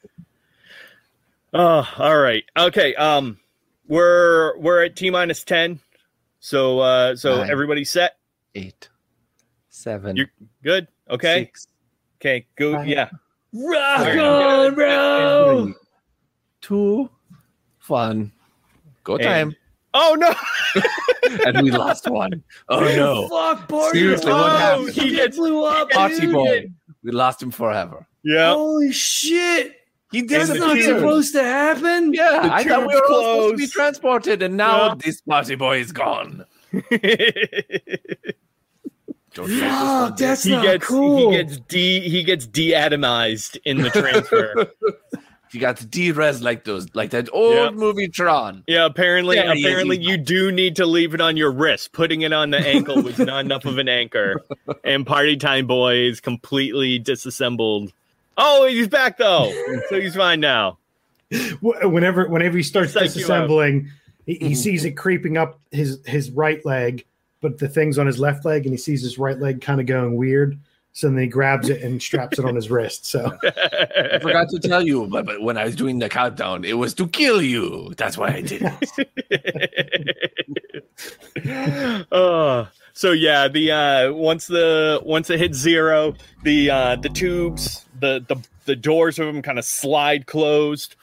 Oh, all right. Okay. Um, we're we're at t minus ten. So uh, so Nine. everybody's set. Eight, seven, You're good. Okay. six, Okay. Go. Five. Yeah. Rock Alright. on, bro. three, two, one. Go And- time. Oh no! and we lost one. Oh no. Fuck, Barney. Seriously, what Oh, happened? He gets blew up. Party boy. We lost him forever. Yeah. Holy shit. He That's That's not tube. supposed to happen. Yeah, The I thought we tube's were all supposed to be transported, and now Yeah. this party boy is gone. Don't make this Fuck, one that's he not gets cool. he gets de he gets deatomized in the transfer. He got de-res like those, like that old Yep. movie Tron. Yeah, apparently, Yeah, yeah, apparently, you- you do need to leave it on your wrist. Putting it on the ankle was not enough of an anchor. And Party Time Boy is completely disassembled. Oh, he's back though, so he's fine now. Whenever whenever he starts Psych disassembling, he, he sees it creeping up his his right leg, but the thing's on his left leg, and he sees his right leg kind of going weird. So then he grabs it and straps it on his wrist. So I forgot to tell you, but, but when I was doing the countdown, it was to kill you. That's why I did it. uh, so yeah, the uh, once the once it hits zero, the uh, the tubes, the the the doors of them kind of slide closed,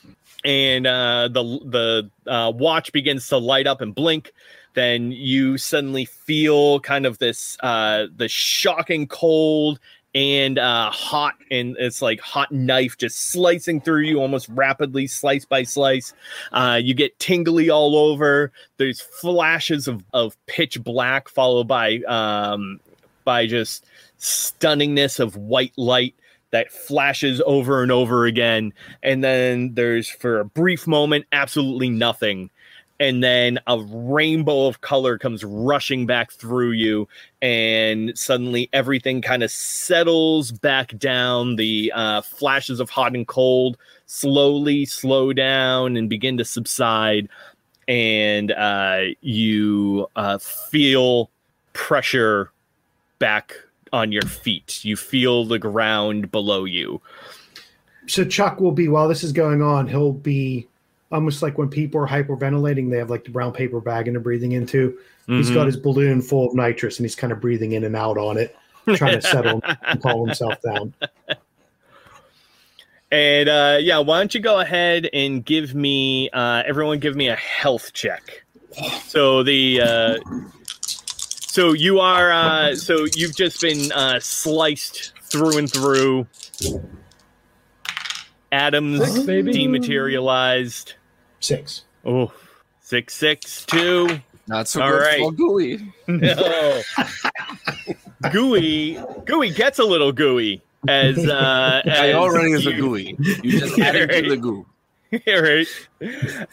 and uh, the the uh, watch begins to light up and blink. Then you suddenly feel kind of this uh, the shocking cold and uh, hot, and it's like hot knife just slicing through you almost rapidly, slice by slice. Uh, you get tingly all over. There's flashes of, of pitch black followed by um, by just stunningness of white light that flashes over and over again. And then there's for a brief moment absolutely nothing. And then a rainbow of color comes rushing back through you, and suddenly everything kind of settles back down. The uh, flashes of hot and cold slowly slow down and begin to subside and uh, you uh, feel pressure back on your feet you feel the ground below you so Chuck will be while this is going on, he'll be almost like when people are hyperventilating, they have like the brown paper bag and they're breathing into. He's Mhm. got his balloon full of nitrous and he's kind of breathing in and out on it, trying to settle and calm himself down. and uh, yeah why don't you go ahead and give me uh, everyone give me a health check so the uh, so you are uh, so you've just been uh, sliced through and through atoms Six, baby. dematerialized Six. oh six six two Not so All good right. for gooey. No. gooey gooey gets a little gooey as uh I as already is a gooey. You just added to the goo. right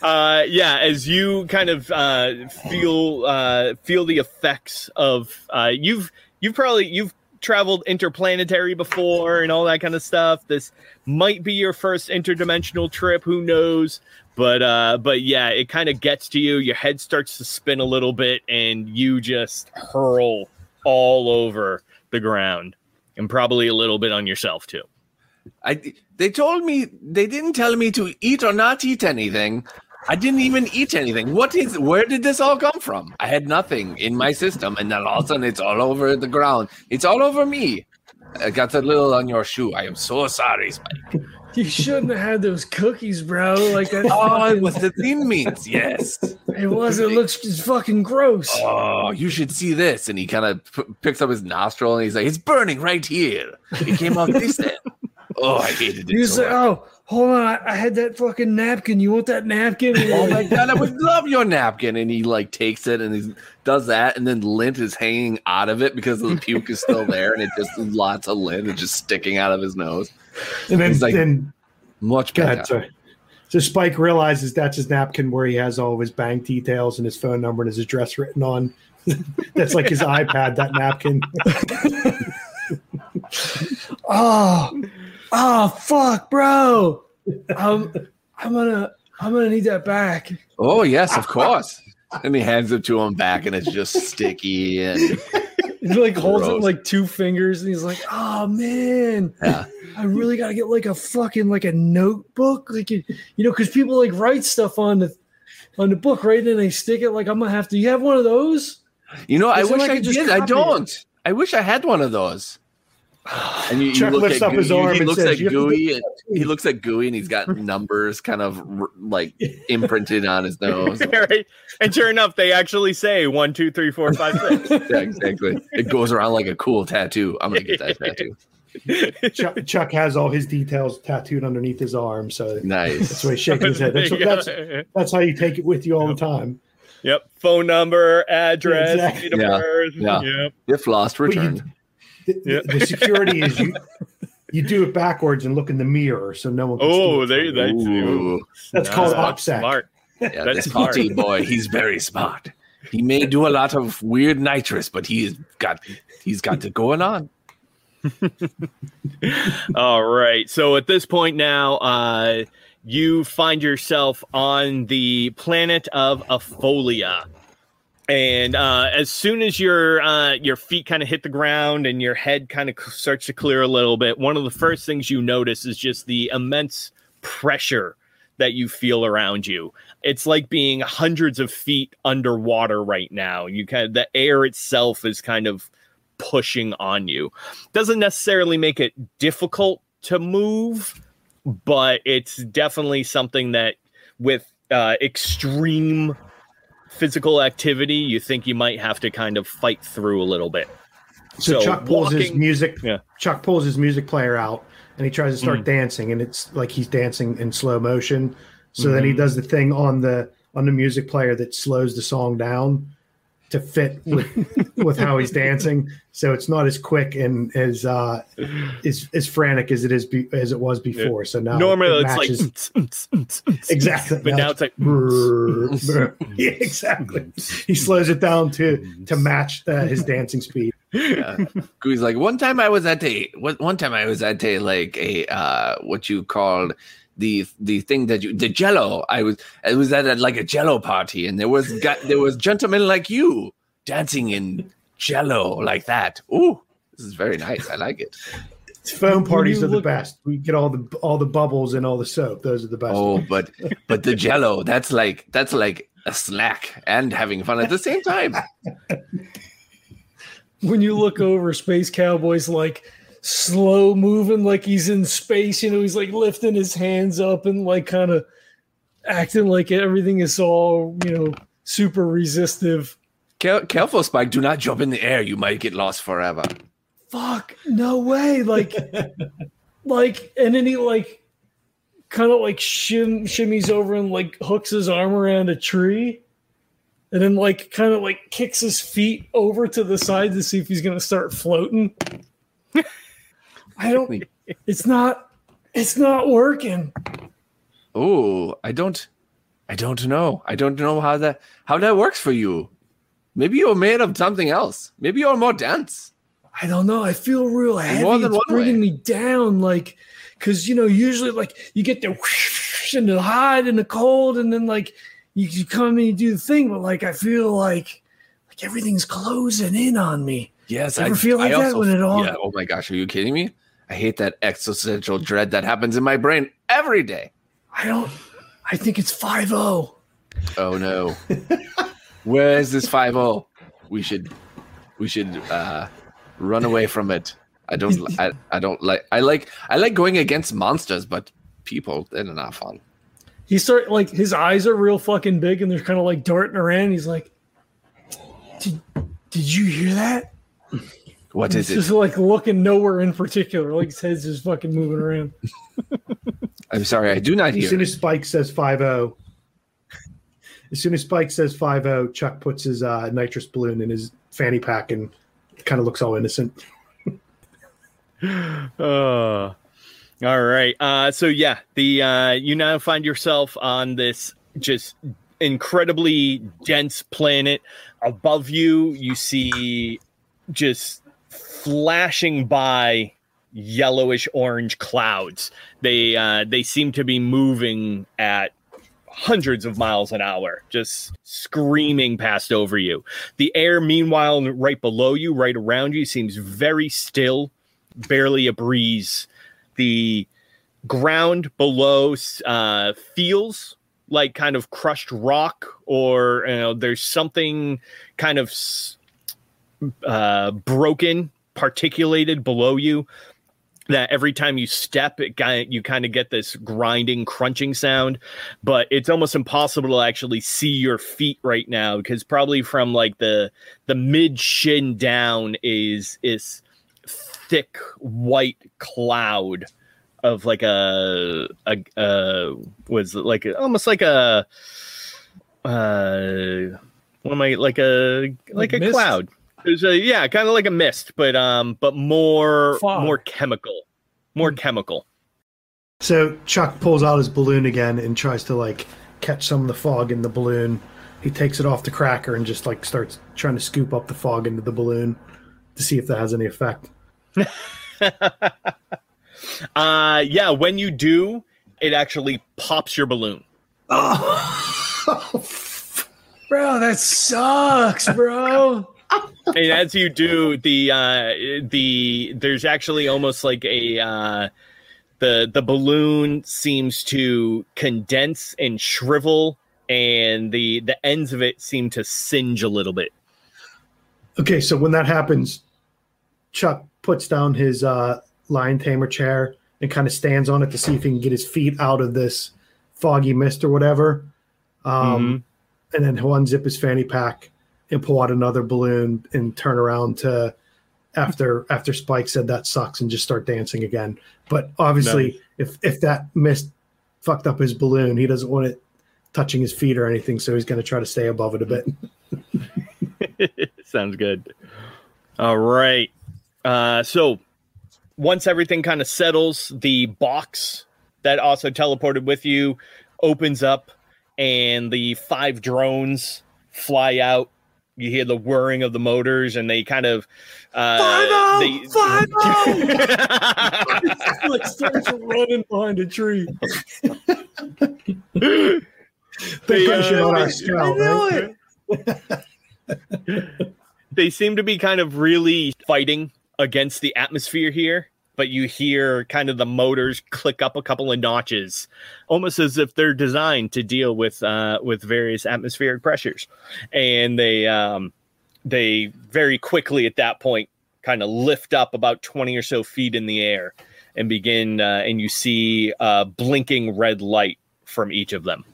uh yeah as you kind of uh feel uh feel the effects of uh you've you've probably you've traveled interplanetary before and all that kind of stuff this might be your first interdimensional trip who knows but uh but yeah it kind of gets to you your head starts to spin a little bit and you just hurl all over the ground and probably a little bit on yourself too I they told me they didn't tell me to eat or not eat anything. I didn't even eat anything. What is where did this all come from? I had nothing in my system, and then all of a sudden it's all over the ground. It's all over me. I got a little on your shoe. I am so sorry, Spike. You shouldn't have had those cookies, bro. Like that. Oh, it was the thin mints. Yes. It was. It looks just fucking gross. Oh, you should see this. And he kind of p- picks up his nostril and he's like, "It's burning right here. It came out this end." Oh, I hated it. was So much. "Oh, hold on, I, I had that fucking napkin. You want that napkin?" Oh my god, I would love your napkin. And he like takes it and he does that, and then lint is hanging out of it because the puke is still there, and it just lots of lint is just sticking out of his nose. And then, He's like- then Much better. ahead. So Spike realizes that's his napkin where he has all of his bank details and his phone number and his address written on. that's like his iPad, that napkin. oh, oh, fuck, bro. I'm, I'm gonna, I'm gonna need that back. Oh yes, of course. And he hands it to him back, and it's just sticky and He like holds it Gross. with, like two fingers, and he's like, "Oh man, yeah. I really gotta get like a fucking like a notebook, like you, you know, because people like write stuff on the on the book, right? And then they stick it. Like I'm gonna have to. You have one of those? You know, I wish I I did. I don't. I wish I had one of those. And you, you look at up his arm He looks says, at "You have Gooey. And, he looks at Gooey, and he's got numbers kind of like imprinted on his nose. right and sure enough they actually say one two three four five six Yeah, exactly. It goes around like a cool tattoo. I'm gonna get that tattoo. Chuck, Chuck has all his details tattooed underneath his arm, so nice. that's Nice. why he's shaking his head. That's, There that's, that's how you take it with you all the time. Yep. Phone number, address, Exactly. Yeah. birth. Yeah. Yep. If lost, But you- returned. The, Yeah. the security is you. you do it backwards and look in the mirror so no one. Can Oh, steal it there, from you. that's Ooh. That's called Smart, OPSEC. Smart. Yeah, That's this smart. party boy, he's very smart. He may do a lot of weird nitrous, but he's got he's got it going on. All right. So at this point now, uh, you find yourself on the planet of Afolia. And uh, as soon as your uh, your feet kind of hit the ground and your head kind of starts to clear a little bit, one of the first things you notice is just the immense pressure that you feel around you. It's like being hundreds of feet underwater right now. You kind of the air itself is kind of pushing on you. Doesn't necessarily make it difficult to move, but it's definitely something that with uh, extreme physical activity, you think you might have to kind of fight through a little bit. So, Chuck pulls his music. Yeah. Chuck pulls his music player out, and he tries to start Mm. dancing, and it's like he's dancing in slow motion. So then he Mhm. does the thing on the on the music player that slows the song down to fit with with how he's dancing. So it's not as quick and as uh as, as frantic as it is be, as it was before. So now Normally, it it's like exactly. but now it's like yeah, exactly. He slows it down to to match uh, his dancing speed. Yeah. Gooey's like one time I was at a one one time I was at a like a uh what you called the the thing that you the jello. I was I was at a, like a jello party and there was got there was gentlemen like you dancing in jello like that. Ooh, this is very nice. I like it. Foam parties are the look- best. We get all the all the bubbles and all the soap. Those are the best. Oh, but but the jello, that's like that's like a snack and having fun at the same time. when you look over space cowboys like slow moving like he's in space you know he's like lifting his hands up and like kind of acting like everything is all you know super resistive Care- Careful, Spike. Do not jump in the air. You might get lost forever. fuck no way like like and then he like kind of like shim shimmies over and like hooks his arm around a tree and then like kind of like kicks his feet over to the side to see if he's gonna start floating i don't it's not it's not working Oh, I don't I don't know. I don't know how that how that works for you. Maybe you're made of something else. Maybe you're more dense. I don't know. I feel real heavy. more than it's bringing way. me down, like, because you know, usually like you get the whoosh and the hot and the cold, and then like you, you come and you do the thing, but like I feel like like everything's closing in on me. Yes, Ever feel like that when it all- Yeah, oh my gosh, are you kidding me? I hate that existential dread that happens in my brain every day. I don't. I think it's five zero. Oh no. Where is this 5 We should we should uh run away from it. I don't I, I don't like I like I like going against monsters, but people, they're not fun. He start like his eyes are real fucking big, and they're kind of like darting around. He's like, "Did did you hear that?" What He's is just like looking nowhere in particular. Like his head's just fucking moving around. I'm sorry, I do not As hear. soon as Spike says 5 0, as soon as Spike says 5 0, Chuck puts his uh, nitrous balloon in his fanny pack and kind of looks all innocent. Uh, all right. Uh, so yeah, the uh, you now find yourself on this just incredibly dense planet. Above you, you see just flashing by yellowish orange clouds. They uh, they seem to be moving at hundreds of miles an hour, just screaming past over you. The air, meanwhile, right below you, right around you, seems very still barely a breeze. The ground below uh, feels like kind of crushed rock, or you know, there's something kind of uh, broken, particulated below you. That every time you step, it kind you kind of get this grinding, crunching sound, but it's almost impossible to actually see your feet right now because probably from like the the mid shin down is is thick white cloud of like a a, a was like a, almost like a uh what am I like a like, Like a mist? cloud. There's a yeah, kind of like a mist, but um but more Fog. more chemical. more chemical. So Chuck pulls out his balloon again and tries to like catch some of the fog in the balloon. He takes it off the cracker and just like starts trying to scoop up the fog into the balloon to see if that has any effect. uh yeah, when you do, it actually pops your balloon. Oh, Bro, that sucks, bro. And as you do, the uh, the there's actually almost like a uh, the the balloon seems to condense and shrivel, and the the ends of it seem to singe a little bit. Okay, so when that happens, Chuck puts down his uh, lion tamer chair and kind of stands on it to see if he can get his feet out of this foggy mist or whatever. Um, And then he'll unzip his fanny pack and pull out another balloon and turn around to after after Spike said that sucks and just start dancing again. But obviously, Nice. if if that mist fucked up his balloon, he doesn't want it touching his feet or anything, so he's going to try to stay above it a bit. Sounds good. All right. Uh, so once everything kind of settles, the box that also teleported with you opens up, and the five drones fly out. You hear the whirring of the motors, and they kind of uh, they, like starts running behind a tree. They, pressure uh, on our they- scout, right? they seem to be kind of really fighting against the atmosphere here but you hear kind of the motors click up a couple of notches almost as if they're designed to deal with uh, with various atmospheric pressures and they um, they very quickly at that point kind of lift up about 20 or so feet in the air and begin uh, and you see a blinking red light from each of them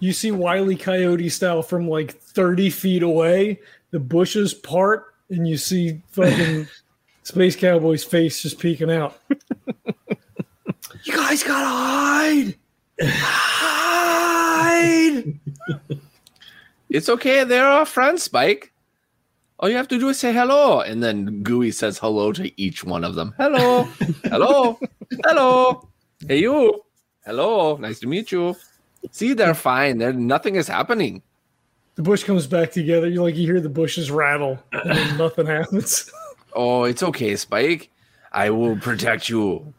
You see Wiley Coyote style from like 30 feet away. The bushes part, and you see fucking Space Cowboy's face just peeking out. you guys gotta hide! Hide! It's okay. They're our friends, Spike. All you have to do is say hello. And then Gooey says hello to each one of them. Hello. hello. Hello. Hey, you. Hello. Nice to meet you. See, they're fine. They're, nothing is happening. The bush comes back together. You like you hear the bushes rattle, and then nothing happens. Oh, it's okay, Spike. I will protect you.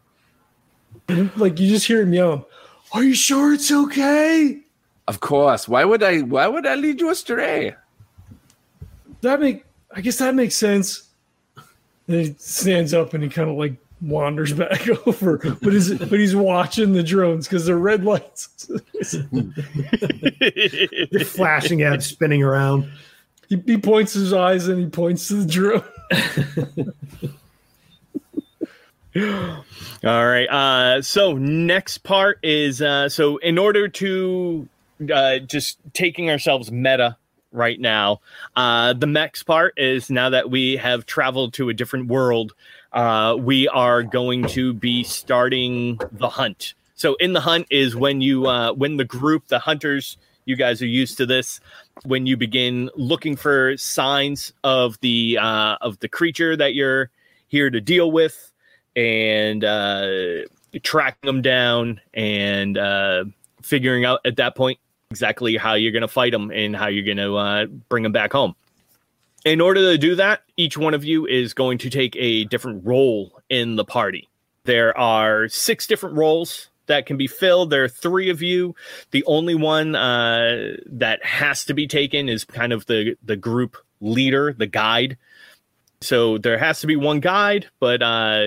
like you just hear him yelling, "Are you sure it's okay?" Of course. Why would I why would I lead you astray? That make I guess that makes sense. Then he stands up and he kind of like wanders back over, but is but he's watching the drones because they're red lights. They're flashing at, spinning around. he, he points his eyes and he points to the drone. All right. Uh, so next part is uh, so in order to uh, just taking ourselves meta right now. Uh, the next part is now that we have traveled to a different world, uh, we are going to be starting the hunt. So in the hunt is when you uh, when the group, the hunters, you guys are used to this. When you begin looking for signs of the uh, of the creature that you're here to deal with, and uh, tracking them down and uh, figuring out at that point exactly how you're going to fight them and how you're going to uh, bring them back home. In order to do that, each one of you is going to take a different role in the party. There are six different roles that can be filled. There are three of you. The only one uh, that has to be taken is kind of the the group leader, the guide. So there has to be one guide, but uh,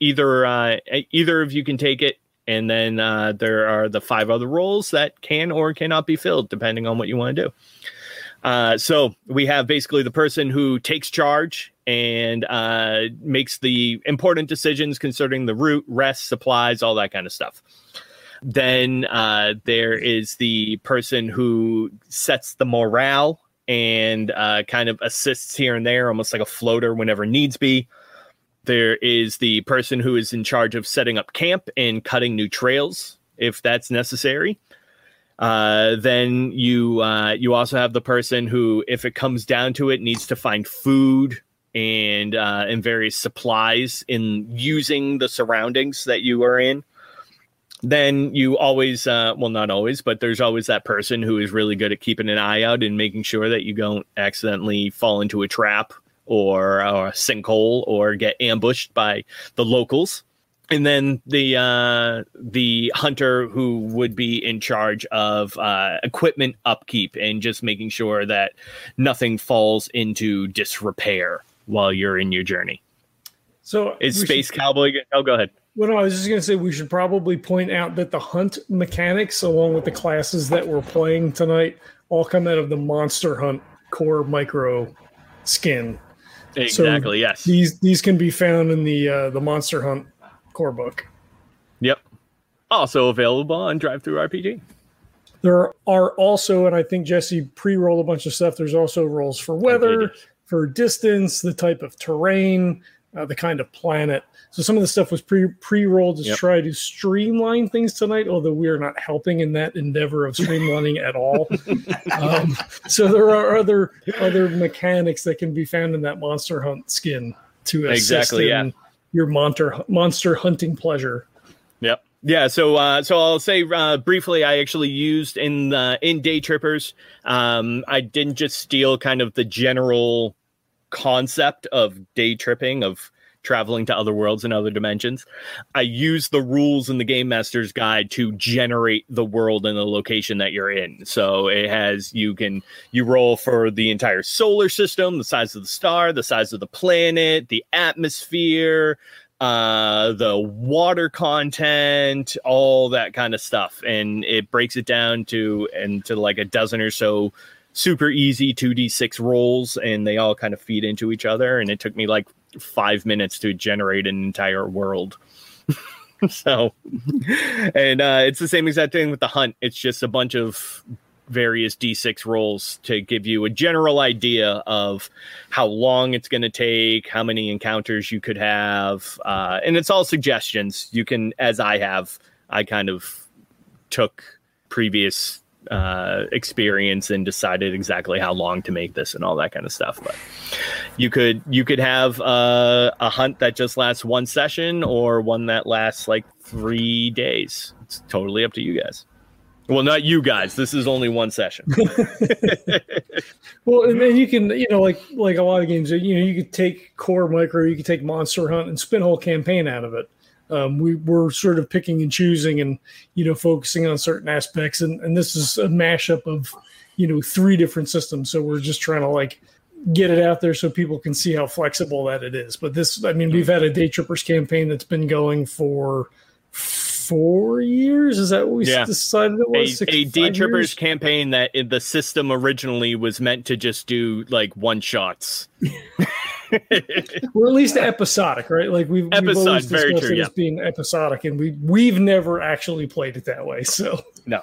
either uh, either of you can take it, and then uh, there are the five other roles that can or cannot be filled depending on what you want to do. Uh, so we have basically the person who takes charge and uh, makes the important decisions concerning the route, rest, supplies, all that kind of stuff. Then uh, there is the person who sets the morale and uh, kind of assists here and there, almost like a floater whenever needs be. There is the person who is in charge of setting up camp and cutting new trails if that's necessary. Uh, then you uh, you also have the person who, if it comes down to it, needs to find food and uh, and various supplies in using the surroundings that you are in then you always uh, well not always but there's always that person who is really good at keeping an eye out and making sure that you don't accidentally fall into a trap or, or a sinkhole or get ambushed by the locals. And then the uh, the hunter who would be in charge of uh, equipment upkeep and just making sure that nothing falls into disrepair while you're in your journey. So is Space should, Cowboy? Oh, go ahead. Well, no, I was just going to say we should probably point out that the hunt mechanics, along with the classes that we're playing tonight, all come out of the Monster Hunt core micro skin. Exactly. So yes. These these can be found in the uh, the Monster Hunt core book. Yep. Also available on DriveThruRPG. There are also, and I think Jesse pre-rolled a bunch of stuff. There's also rolls for weather, for distance, the type of terrain, uh, the kind of planet. So some of the stuff was pre pre rolled to yep. try to streamline things tonight, although we are not helping in that endeavor of streamlining at all. Um, so there are other other mechanics that can be found in that monster hunt skin to assist exactly, in yeah. your monster monster hunting pleasure. Yep. Yeah, so uh, so I'll say uh, briefly. I actually used in the in Day Trippers. Um, I didn't just steal kind of the general concept of day tripping of traveling to other worlds and other dimensions. I use the rules in the game master's guide to generate the world and the location that you're in. So it has you can you roll for the entire solar system, the size of the star, the size of the planet, the atmosphere, uh the water content all that kind of stuff and it breaks it down to and to like a dozen or so super easy 2d6 rolls and they all kind of feed into each other and it took me like five minutes to generate an entire world. so, and uh, it's the same exact thing with the hunt. It's just a bunch of various d6 rolls to give you a general idea of how long it's going to take, how many encounters you could have, uh, and it's all suggestions. You can, as I have, I kind of took previous uh, experience and decided exactly how long to make this and all that kind of stuff. But you could you could have uh, a hunt that just lasts one session or one that lasts like three days. It's totally up to you guys. Well, not you guys. This is only one session. well, and then you can, you know, like like a lot of games, you know, you could take core micro, you could take monster hunt and spin a whole campaign out of it um, we were sort of picking and choosing and you know focusing on certain aspects. And, and this is a mashup of you know three different systems. So we're just trying to like get it out there so people can see how flexible that it is. But this i mean we've had a day trippers campaign that's been going for four years. Is that what we yeah. decided it was? A, Six, a day trippers years? campaign that in the system originally was meant to just do like one shots or at least episodic, right? Like we've, we've always discussed true, it yeah. as being episodic, and we we've never actually played it that way. So no.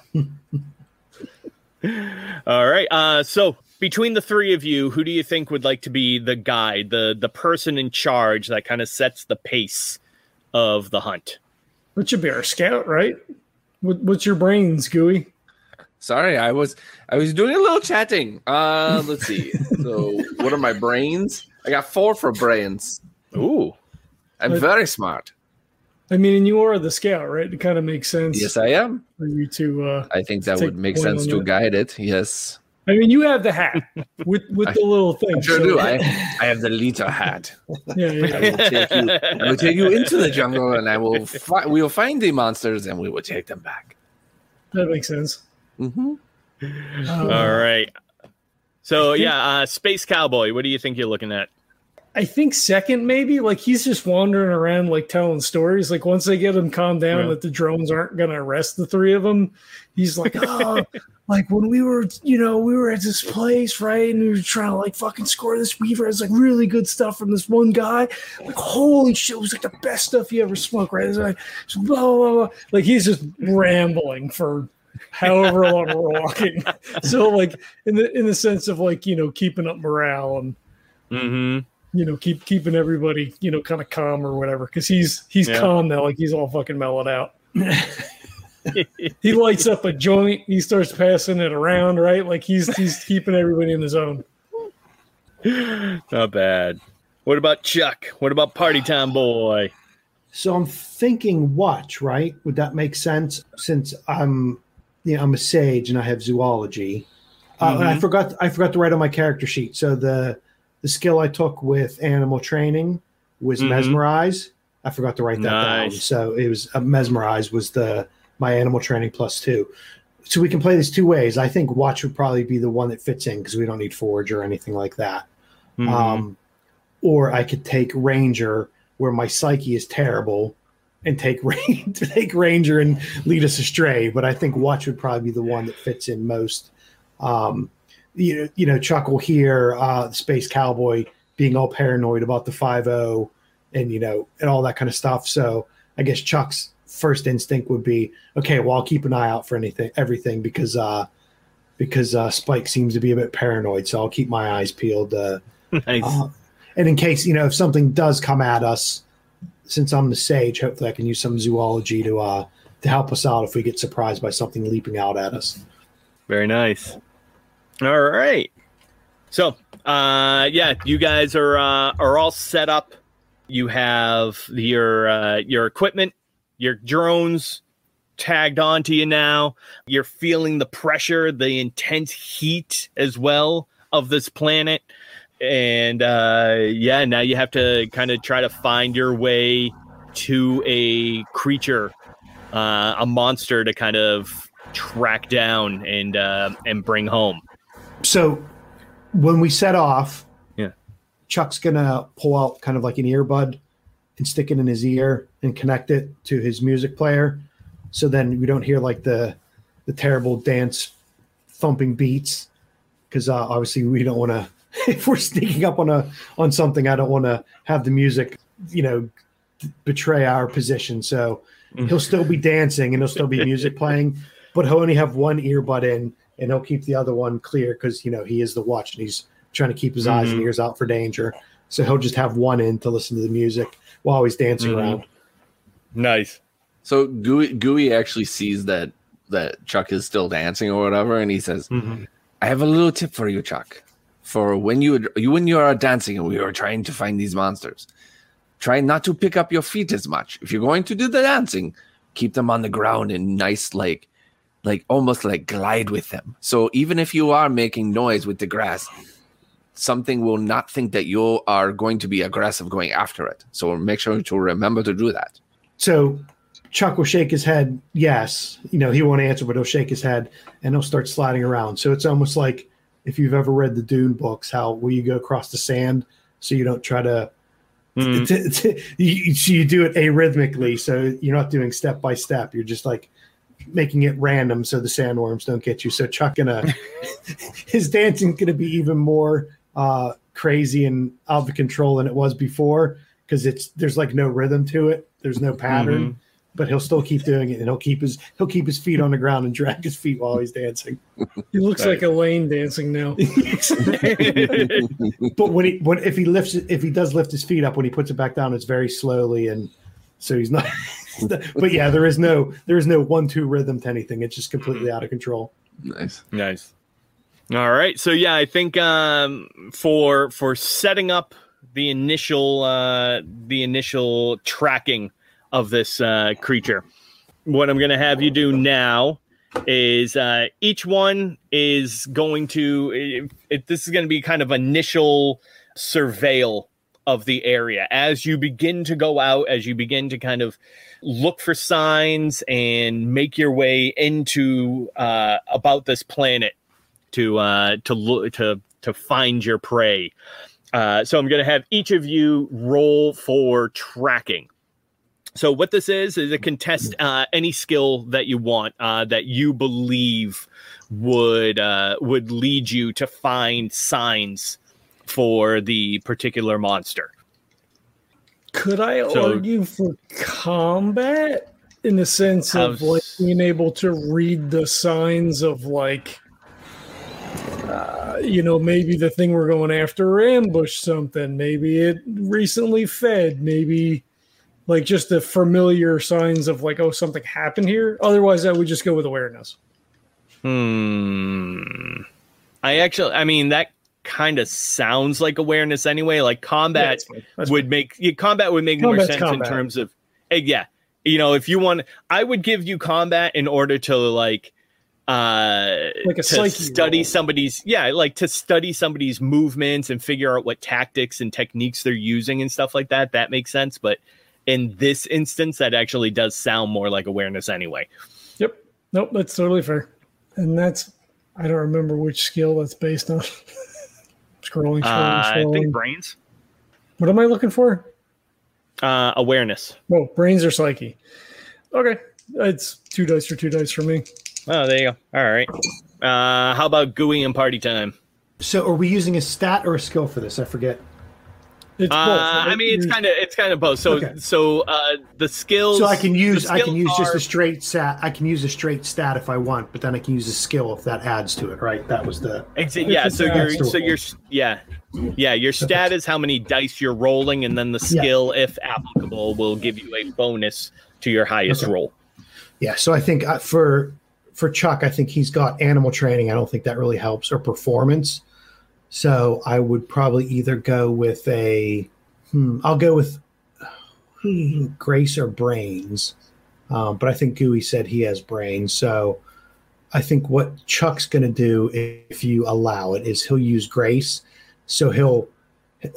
All right. Uh, so between the three of you, who do you think would like to be the guide, the the person in charge that kind of sets the pace of the hunt? Which should be our scout, right? What, what's your brains, Gooey? Sorry, I was I was doing a little chatting. Uh, let's see. so, what are my brains? I got four for brains. Ooh, I'm but, very smart. I mean, and you are the scout, right? It kind of makes sense. Yes, I am. For you to, uh, I think that would make sense to that. guide it. Yes. I mean, you have the hat with with the little thing. I sure so. do. I, I have the Lita hat. Yeah, yeah. I, will take you, I will take you into the jungle, and I will fi- we will find the monsters, and we will take them back. That makes sense. Mm-hmm. Uh, All right. So yeah, uh, Space Cowboy. What do you think you're looking at? I think second, maybe like he's just wandering around, like telling stories. Like once they get him calmed down yeah. that the drones aren't going to arrest the three of them, he's like, oh, like when we were, you know, we were at this place, right, and we were trying to like fucking score this weaver. It's like really good stuff from this one guy. Like holy shit, it was like the best stuff you ever smoked, right? It's like so blah, blah blah Like he's just rambling for however long we're walking. So like in the in the sense of like you know keeping up morale and. Mm-hmm you know, keep keeping everybody, you know, kind of calm or whatever. Because he's he's yeah. calm now, like he's all fucking mellowed out. he lights up a joint. He starts passing it around, right? Like he's he's keeping everybody in the zone. Not bad. What about Chuck? What about Party Time Boy? So I'm thinking watch, right? Would that make sense? Since I'm, you know, I'm a sage and I have zoology. Uh, and I Mhm. forgot, I forgot to write on my character sheet. So the the skill I took with animal training was Mhm. mesmerize. I forgot to write that down. So it was uh, mesmerize was the my animal training plus two. So we can play this two ways. I think watch would probably be the one that fits in because we don't need forge or anything like that. Mhm. Um, or I could take Ranger, where my psyche is terrible, and take take Ranger and lead us astray. But I think Watch would probably be the one that fits in most. Um, you know, you know, Chuck will hear uh, Space Cowboy being all paranoid about the five zero, and you know, and all that kind of stuff. So I guess Chuck's first instinct would be, okay, well, I'll keep an eye out for anything, everything, because uh, because uh, Spike seems to be a bit paranoid. So I'll keep my eyes peeled. Uh, nice. uh, and in case you know if something does come at us, since I'm the sage, hopefully I can use some zoology to uh to help us out if we get surprised by something leaping out at us. Very nice. All right. So, uh, yeah, you guys are uh, are all set up. You have your uh, your equipment, your drones tagged onto you now. You're feeling the pressure, the intense heat as well of this planet, and uh, yeah, now you have to kind of try to find your way to a creature, uh, a monster to kind of track down and uh, and bring home. So when we set off, Yeah. Chuck's gonna pull out kind of like an earbud and stick it in his ear and connect it to his music player. So then we don't hear like the the terrible dance thumping beats because uh, obviously we don't want to if we're sneaking up on a on something i don't want to have the music you know betray our position so he'll still be dancing and there'll still be music playing but he'll only have one earbud in and he'll keep the other one clear because you know he is the watch and he's trying to keep his eyes and Mhm. ears out for danger so he'll just have one in to listen to the music while he's dancing Mhm. around Nice. So Gooey, Gooey actually sees that that Chuck is still dancing or whatever, and he says, "I have a little tip for you, Chuck. For when you you when you are dancing and we are trying to find these monsters, try not to pick up your feet as much. If you're going to do the dancing, keep them on the ground in nice like." Like almost like glide with them. So even if you are making noise with the grass, something will not think that you are going to be aggressive going after it. So make sure to remember to do that. So Chuck will shake his head, yes. You know, he won't answer, but he'll shake his head and he'll start sliding around. So it's almost like if you've ever read the Dune books, how will you go across the sand so you don't try to. Mhm. t- t- you, so you do it arrhythmically, so you're not doing step by step. You're just like making it random, so the sandworms don't get you. So Chuck gonna his dancing's gonna be even more uh, crazy and out of control than it was before because it's there's like no rhythm to it. There's no pattern, but he'll still keep doing it, and he'll keep his he'll keep his feet on the ground and drag his feet while he's dancing. He looks like Elaine dancing now. But when he when if he lifts it, if he does lift his feet up when he puts it back down, it's very slowly, and so he's not. but yeah, there is no there is no one two rhythm to anything. It's just completely out of control. Nice. Nice. All right. So yeah, I think um, for for setting up the initial uh, the initial tracking of this uh, creature, what I'm going to have you do now is uh, each one is going to it, it- this is going to be kind of initial surveil of the area as you begin to go out as you begin to kind of look for signs and make your way into uh, about this planet to uh, to look to to find your prey. Uh, so I'm going to have each of you roll for tracking. So what this is is a contest uh, any skill that you want uh, that you believe would uh, would lead you to find signs for the particular monster. Could I So- argue for combat in the sense of How's- like being able to read the signs of like, uh, you know, maybe the thing we're going after ambushed something, maybe it recently fed, maybe like just the familiar signs of like, oh, something happened here. Otherwise, I would just go with awareness. Hmm. I actually, I mean, that kind of sounds like awareness anyway. Like combat it's fine. That's would make yeah, combat would make more sense combat. in terms of eh, yeah. You know, if you want, I would give you combat in order to like uh Like a to study roll. somebody's yeah like to study somebody's movements and figure out what tactics and techniques they're using and stuff like that that makes sense but in this instance that actually does sound more like awareness anyway Yep. Nope, that's totally fair. And that's I don't remember which skill that's based on. scrolling, scrolling, uh, i think brains what am I looking for? uh awareness Oh, brains or psyche. Okay. It's two dice for two dice for me. oh there you go all right uh how about gooey and party time So, are we using a stat or a skill for this? I forget. It's both. uh, I mean, it's kind of it's kind of both. So, Okay. so uh, the skills. So I can use I can use just a straight stat. I can use a straight stat if I want, but then I can use a skill if that adds to it. Right? That was the Exa- yeah, so your so your yeah yeah your stat is how many dice you're rolling, and then the Yeah. skill, if applicable, will give you a bonus to your highest Okay. roll. yeah. So I think uh, for for Chuck, I think he's got animal training. I don't think that really helps or performance. So I would probably either go with a. Hmm, I'll go with hmm, Grace or Brains, um, but I think Gooey said he has Brains. So I think what Chuck's going to do, if you allow it, is he'll use Grace. So he'll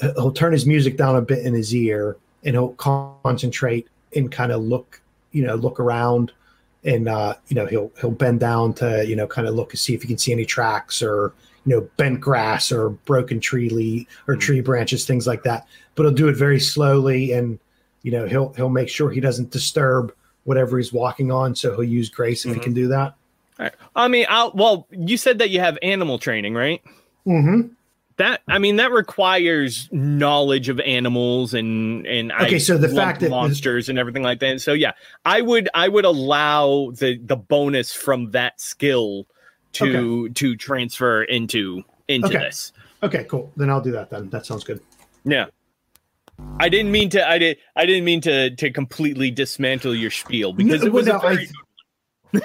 he'll turn his music down a bit in his ear, and he'll concentrate and kind of look, you know, look around, and uh, you know he'll he'll bend down to you know kind of look and see if he can see any tracks or you know bent grass or broken tree leaf or tree branches, things like that. But he'll do it very slowly, and you know he'll he'll make sure he doesn't disturb whatever he's walking on. So he'll use Grace if he Mhm. can do that. I mean, I'll, well, you said that you have animal training, right? Mm-hmm. That I mean, that requires knowledge of animals and and Okay, I so the fact that- monsters and everything like that. So yeah, I would I would allow the the bonus from that skill to to transfer into into Okay. this. Okay, cool. Then I'll do that. Then that sounds good. Yeah. I didn't mean to. I did. I didn't mean to to completely dismantle your spiel because No, it was no, I-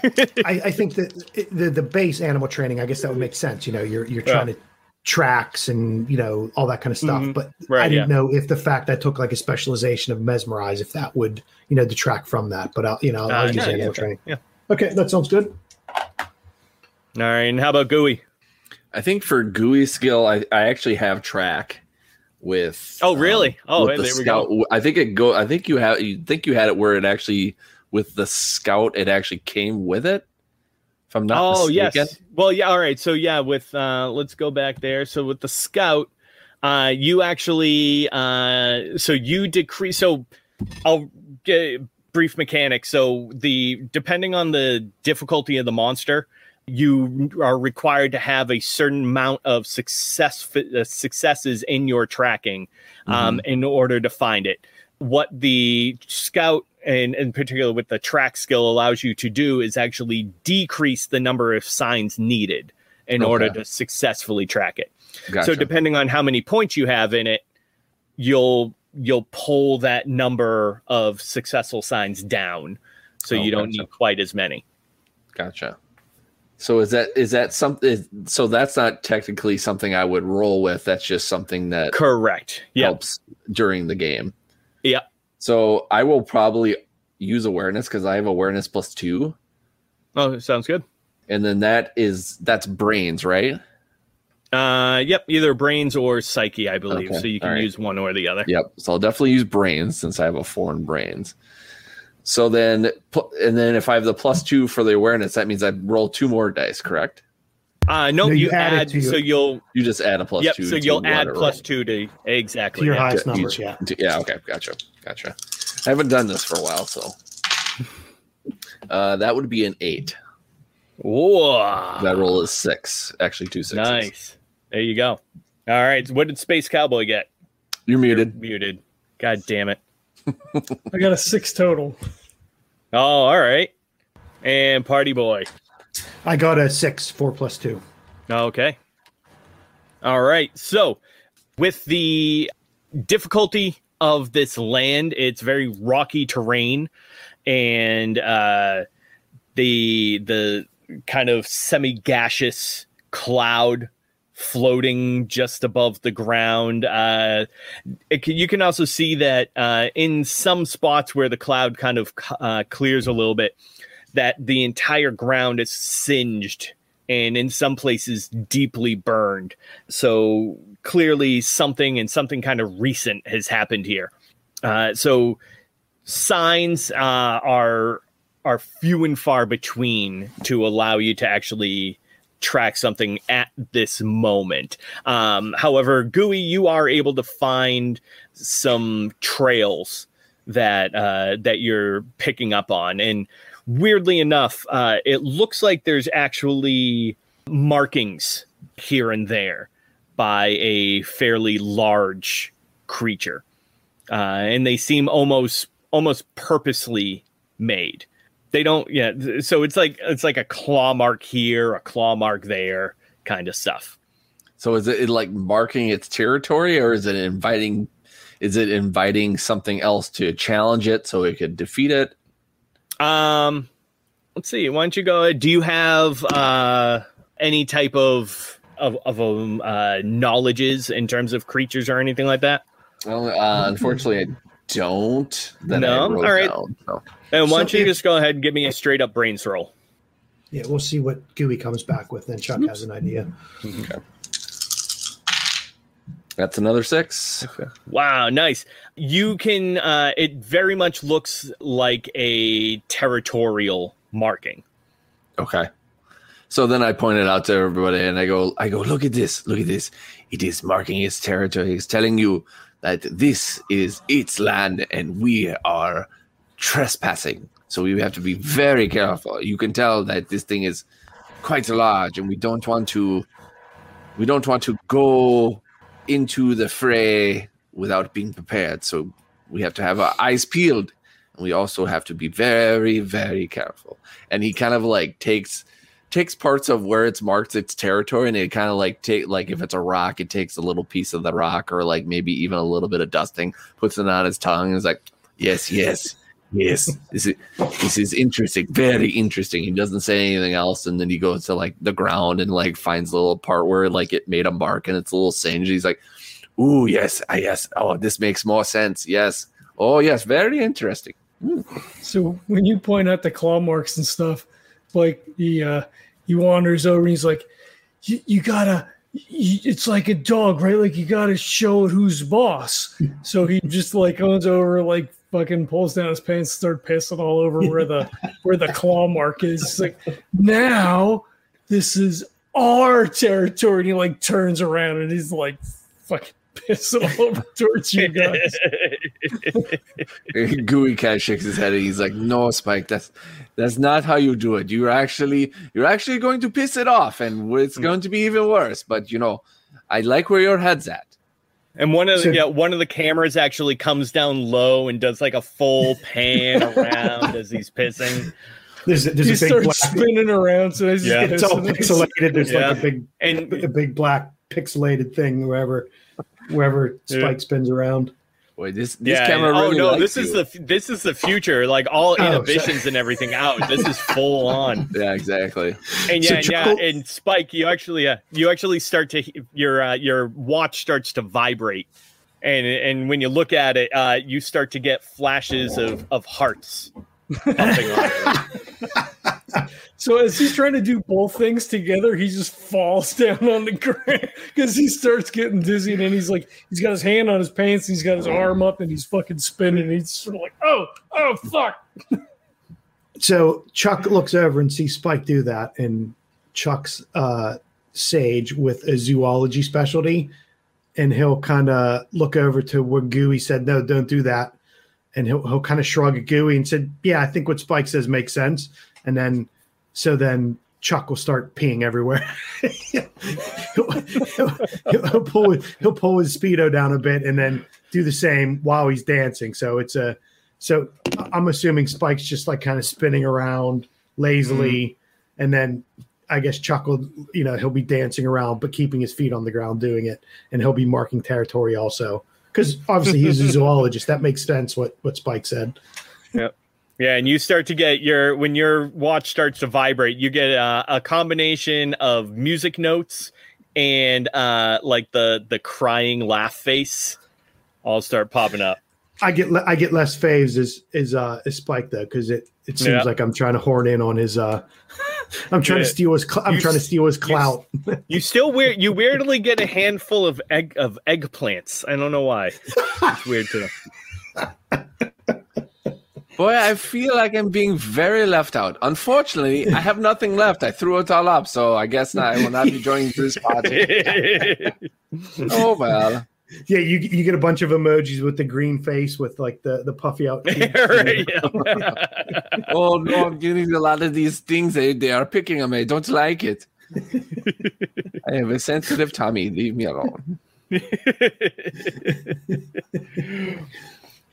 I, I think that the the base animal training, I guess that would make sense. You know, you're you're trying to tracks and you know all that kind of stuff. Mhm. But Right, I didn't yeah. know if the fact I took like a specialization of mesmerize, if that would you know detract from that. But I'll you know I'll Uh, use no, animal yeah, training. yeah. Okay, that sounds good. All right. And how about Gooey? I think for Gooey skill, I, I actually have track with. Oh, really? um, Oh, hey, the there we go. I think it go. I think you have. You think you had it where it actually with the scout. It actually came with it. If I'm not oh mistaken. yes. Well, yeah. All right. So yeah, with uh, let's go back there. So with the scout, uh, you actually uh, so you decrease. So I'll get brief mechanics. So the depending on the difficulty of the monster, you are required to have a certain amount of success uh, successes in your tracking um, in order to find it. What the scout and in particular with the track skill allows you to do is actually decrease the number of signs needed in order to successfully track it. Gotcha. So depending on how many points you have in it, you'll you'll pull that number of successful signs down. So Oh, you don't gotcha. need quite as many. Gotcha. So is that is that something? So that's not technically something I would roll with. That's just something that Correct. Yep. helps during the game. Yeah. So I will probably use awareness because I have awareness plus two, Oh, sounds good. and then that is that's brains, right? Uh, yep, either brains or psyche, I believe. Okay, So you can right. use one or the other. Yep. So I'll definitely use brains since I have a four in brains. So then, and then if I have the plus two for the awareness, that means I roll two more dice, correct? Uh, no, No, you, you add add, to your- so you'll You just add a plus yep, two. so to you'll add whatever. plus two to exactly. To your yeah. highest to numbers, each- yeah. to- yeah. Okay. Gotcha. Gotcha. I haven't done this for a while, so uh, that would be an eight. Whoa, That roll is six. Actually, two sixes. nice. There you go. All right, what did Space Cowboy get? You're muted. Muted. God damn it. I got a six total. Oh, all right. And Party Boy. I got a six, four plus two. Okay. All right. So, with the difficulty of this land, it's very rocky terrain, and uh, the the kind of semi gaseous cloud floating just above the ground. Uh, it, you can also see that uh, in some spots where the cloud kind of uh, clears a little bit, that the entire ground is singed and in some places deeply burned. So clearly, something and something kind of recent has happened here. Uh, so signs uh, are are few and far between to allow you to actually track something at this moment. Um, however, Gooey, you are able to find some trails that uh, that you're picking up on, and weirdly enough, uh, it looks like there's actually markings here and there by a fairly large creature, uh, and they seem almost almost purposely made they don't yeah so it's like it's like a claw mark here a claw mark there kind of stuff. So is it like marking its territory or is it inviting is it inviting something else to challenge it so it could defeat it? Um let's see why don't you go ahead do you have uh any type of of, of um, uh knowledges in terms of creatures or anything like that? Well uh, unfortunately i don't no? all right. down, so. And why don't you just go ahead and give me a straight up brains roll? Yeah, we'll see what Gooey comes back with. Then Chuck Oops. has an idea. Okay. That's another six. Okay. Wow, nice. You can. Uh, it very much looks like a territorial marking. Okay. So then I pointed out to everybody, and I go, I go, look at this, look at this. It is marking its territory. It's telling you that this is its land, and we are trespassing. So we have to be very careful. You can tell that this thing is quite large, and we don't want to we don't want to go into the fray without being prepared. So we have to have our eyes peeled, and we also have to be very, very careful. And he kind of like takes takes parts of where it's marked its territory and it kind of like take like if it's a rock it takes a little piece of the rock or like maybe even a little bit of dusting puts it on his tongue and is like yes yes yes, this is this is interesting, very interesting. He doesn't say anything else, and then he goes to like the ground and like finds a little part where like it made a mark and it's a little singed. He's like, "Ooh, yes, I yes, oh, this makes more sense. Yes, oh yes, very interesting." Hmm. So when you point out the claw marks and stuff, like he uh, he wanders over and he's like, "You gotta." it's like a dog, right? Like you got to show it who's boss. So he just like goes over, like fucking pulls down his pants, start pissing all over where the where the claw mark is. It's like now this is our territory. And he like turns around and he's like fucking pissing all over towards you guys. Gooey kind of shakes his head and he's like, "No, Spike, that's that's not how you do it. You're actually you're actually going to piss it off, and it's hmm. going to be even worse. But you know, I like where your head's at." And one of the, so, yeah, one of the cameras actually comes down low and does like a full pan around as he's pissing. There's, there's he a big starts black, spinning around, so it's, yeah. it's all pixelated. There's yeah. like a big and a big black pixelated thing wherever wherever Spike yeah. spins around. Boy, this this yeah, camera really oh no, this you. is the this is the future. Like all oh, inhibitions and everything out. This is full on. Yeah, exactly. And yeah, so yeah, and Spike, you actually uh, you actually start to your uh, your watch starts to vibrate, and and when you look at it, uh, you start to get flashes of of hearts. So as he's trying to do both things together, he just falls down on the ground because he starts getting dizzy, and then he's like, he's got his hand on his pants, he's got his arm up, and he's fucking spinning. And he's sort of like, oh, oh, fuck. So Chuck looks over and sees Spike do that, and Chuck's uh, sage with a zoology specialty, and he'll kind of look over to where Gooey said, "No, don't do that," and he'll he'll kind of shrug at Gooey and said, "Yeah, I think what Spike says makes sense," and then so then Chuck will start peeing everywhere. he'll, he'll, he'll, pull he'll pull his speedo down a bit and then do the same while he's dancing. So it's a so I'm assuming Spike's just like kind of spinning around lazily, mm-hmm. and then I guess Chuck will you know he'll be dancing around but keeping his feet on the ground doing it, and he'll be marking territory also because obviously he's a zoologist. That makes sense what what Spike said. Yep. Yeah, and you start to get your when your watch starts to vibrate, you get a, a combination of music notes and uh, like the the crying laugh face all start popping up. I get le- I get less faves as is uh is Spike though because it it seems Yeah. like I'm trying to horn in on his uh I'm trying Yeah. to steal his cl- I'm You trying to steal his clout. You still weird. You weirdly get a handful of egg of eggplants. I don't know why. It's weird to. Boy, I feel like I'm being very left out. Unfortunately, I have nothing left. I threw it all up, so I guess I will not be joining this party. Oh well. Yeah, you you get a bunch of emojis with the green face with like the the puffy out. cheeks. Right. Oh no, I'm getting a lot of these things. They they are picking on me. I don't like it. I have a sensitive tummy. Leave me alone.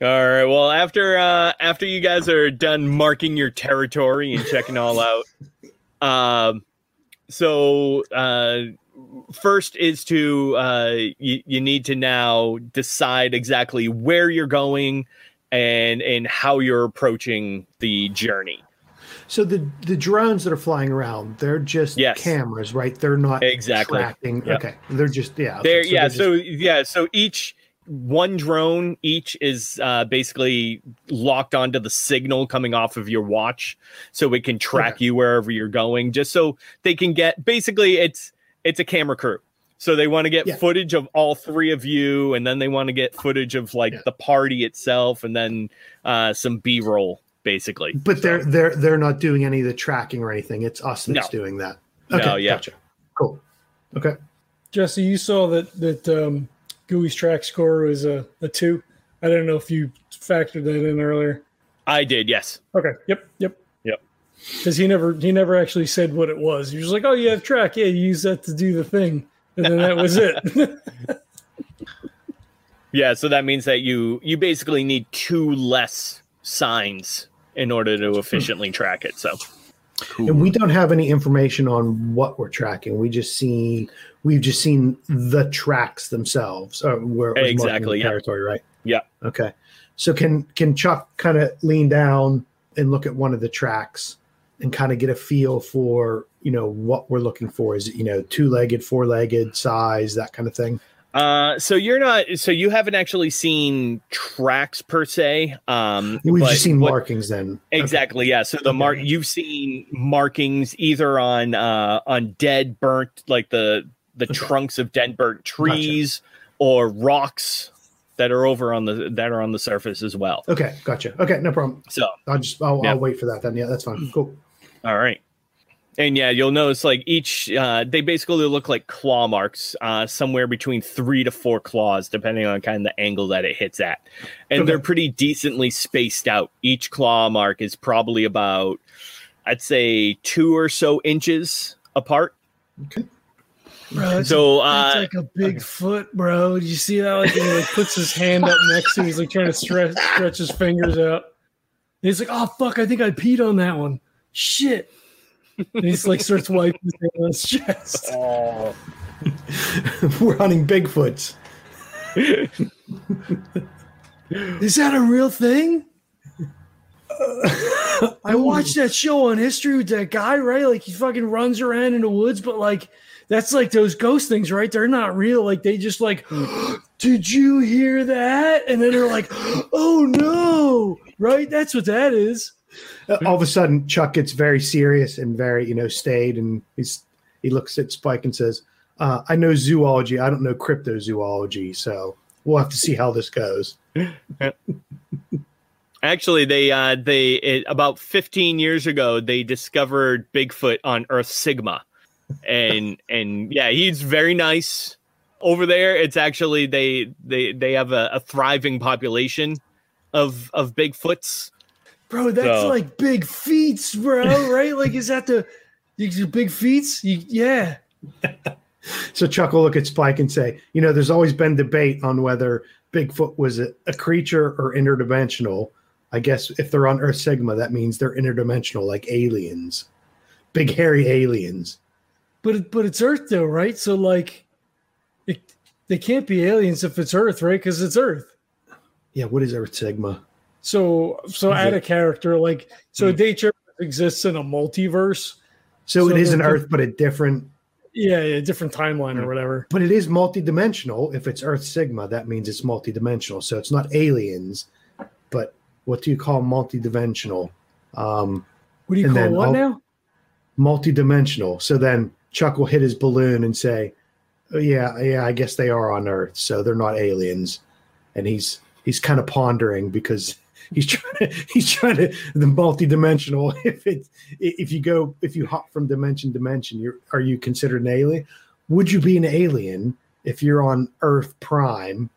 All right. Well, after uh, after you guys are done marking your territory and checking all out, um, so uh, first is to uh, you, you need to now decide exactly where you're going and and how you're approaching the journey. So the the drones that are flying around, they're just Yes. cameras, right? They're not Exactly. tracking. Yep. Okay, they're just yeah. okay, there so yeah they're just- so yeah so each one drone each is uh, basically locked onto the signal coming off of your watch so it can track you wherever you're going just so they can get basically it's it's a camera crew so they want to get Yeah. footage of all three of you and then they want to get footage of like Yeah. the party itself and then uh, some b-roll basically but So- they're they're they're not doing any of the tracking or anything. It's us that's No. doing that. No, Okay, yeah. gotcha. Cool. Okay. Jesse, you saw that that um, Gooey's track score was a, a two. I don't know if you factored that in earlier. i did yes Okay. Yep. Yep. Yep. Because he never he never actually said what it was. He was like, "Oh, you have track. Yeah, you use that to do the thing," and then that was it. Yeah, so that means that you you basically need two less signs in order to efficiently track it. So And we don't have any information on what we're tracking. We just see we've just seen the tracks themselves. Uh, where it was marking Exactly, yeah. territory, right? Yeah. Okay. So can can Chuck kind of lean down and look at one of the tracks and kind of get a feel for you know what we're looking for? Is it you know two legged, four legged, size, that kind of thing? uh so you're not so you haven't actually seen tracks per se. Um We've just seen what- markings then. Exactly, yeah. So the mark you've seen markings either on uh on dead burnt like the the Okay. trunks of dead burnt trees or rocks that are over on the that are on the surface as well. Okay, gotcha. Okay, no problem. So I'll just I'll, Yeah. I'll wait for that then. Yeah, that's fine. Cool. All right. And yeah, you'll notice like each, uh, they basically look like claw marks, uh, somewhere between three to four claws, depending on kind of the angle that it hits at. And Okay. they're pretty decently spaced out. Each claw mark is probably about, I'd say, two or so inches apart. Bro, that's, So, that's uh, like a big foot, bro. Did you see that? Like, he like, puts his hand up next to, he's like trying to stretch stretch his fingers out. And he's like, "Oh fuck, I think I peed on that one. Shit." And he's like starts wiping his hand on his chest. Oh. We're hunting Bigfoots. Is that a real thing? I watched that show on history with that guy, right? Like he fucking runs around in the woods, but like that's like those ghost things, right? They're not real. Like they just like, did you hear that? And then they're like, oh no, right? That's what that is. Uh, all of a sudden chuck gets very serious and very you know staid and he's he looks at spike and says uh, i know zoology i don't know cryptozoology so we'll have to see how this goes Actually, they uh, they it, about 15 years ago they discovered Bigfoot on Earth Sigma, and and yeah, he's very nice over there. It's actually they they they have a, a thriving population of of Bigfoots. Bro, that's So- like big feats, bro, right? Like, is that the you, big feats? You, yeah. so chuck will look at spike and say you know there's always been debate on whether bigfoot was a, a creature or interdimensional i guess if they're on earth sigma that means they're interdimensional like aliens big hairy aliens But but it's Earth though, right? So like, it, they can't be aliens if it's Earth, right? Because it's Earth. yeah what is earth sigma So so Is add it- a character like so Hmm. Daytrip exists in a multiverse. so, So it is an earth but a different Yeah, yeah, different timeline or whatever. But it is multidimensional. If it's Earth Sigma, that means it's multidimensional. So it's not aliens, but what do you call multidimensional? Um, What do you call what now? multidimensional. So then Chuck will hit his balloon and say, oh, "Yeah, yeah, I guess they are on Earth, so they're not aliens." And he's he's kind of pondering because he's trying to he's trying to the multidimensional. If it if you go if you hop from dimension to dimension, you're are you considered an alien? Would you be an alien if you're on Earth Prime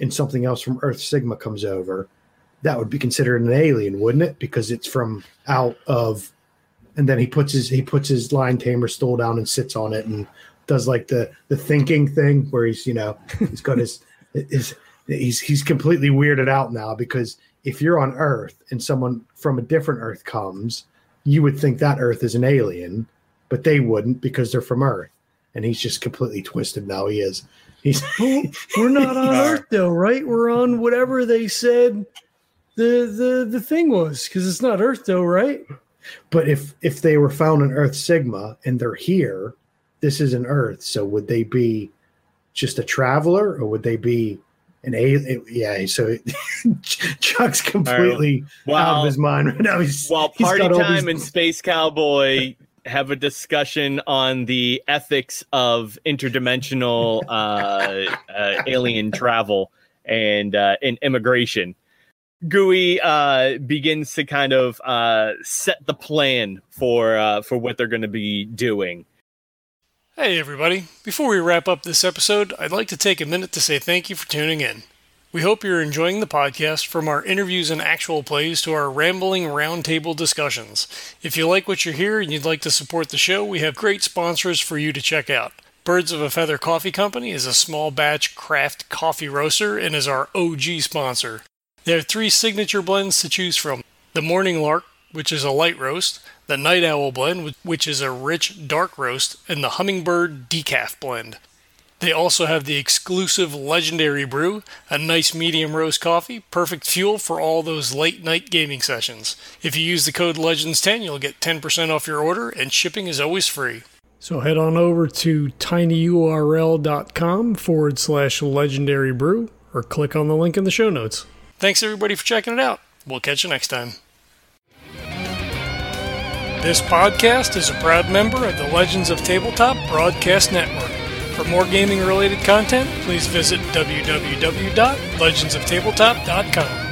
and something else from Earth Sigma comes over? That would be considered an alien, wouldn't it? Because it's from out of and then he puts his he puts his line tamer stool down and sits on it and does like the the thinking thing where he's you know he's got his his he's he's completely weirded out now because if you're on Earth and someone from a different Earth comes, you would think that Earth is an alien, but they wouldn't because they're from Earth, and he's just completely twisted now. He is. He's we're not on Earth though, right? We're on whatever they said the the the thing was because it's not Earth though, right? But if if they were found on Earth Sigma and they're here, this is an Earth. So would they be just a traveler, or would they be an alien? Yeah. So Chuck's completely out of his mind right now. He's, while Party Time these- and Space Cowboy have a discussion on the ethics of interdimensional uh, uh, alien travel and uh, and immigration. Gooey uh, begins to kind of uh, set the plan for uh, for what they're going to be doing. Hey, everybody. Before we wrap up this episode, I'd like to take a minute to say thank you for tuning in. We hope you're enjoying the podcast from our interviews and actual plays to our rambling roundtable discussions. If you like what you hear and you'd like to support the show, we have great sponsors for you to check out. Birds of a Feather Coffee Company is a small batch craft coffee roaster and is our OG sponsor. They are three signature blends to choose from the Morning Lark, which is a light roast, the Night Owl blend, which is a rich dark roast, and the Hummingbird Decaf blend. They also have the exclusive Legendary Brew, a nice medium roast coffee, perfect fuel for all those late night gaming sessions. If you use the code LEGENDS10, you'll get 10% off your order, and shipping is always free. So head on over to tinyurl.com forward slash legendary brew or click on the link in the show notes. Thanks everybody for checking it out. We'll catch you next time. This podcast is a proud member of the Legends of Tabletop Broadcast Network. For more gaming related content, please visit www.legendsoftabletop.com.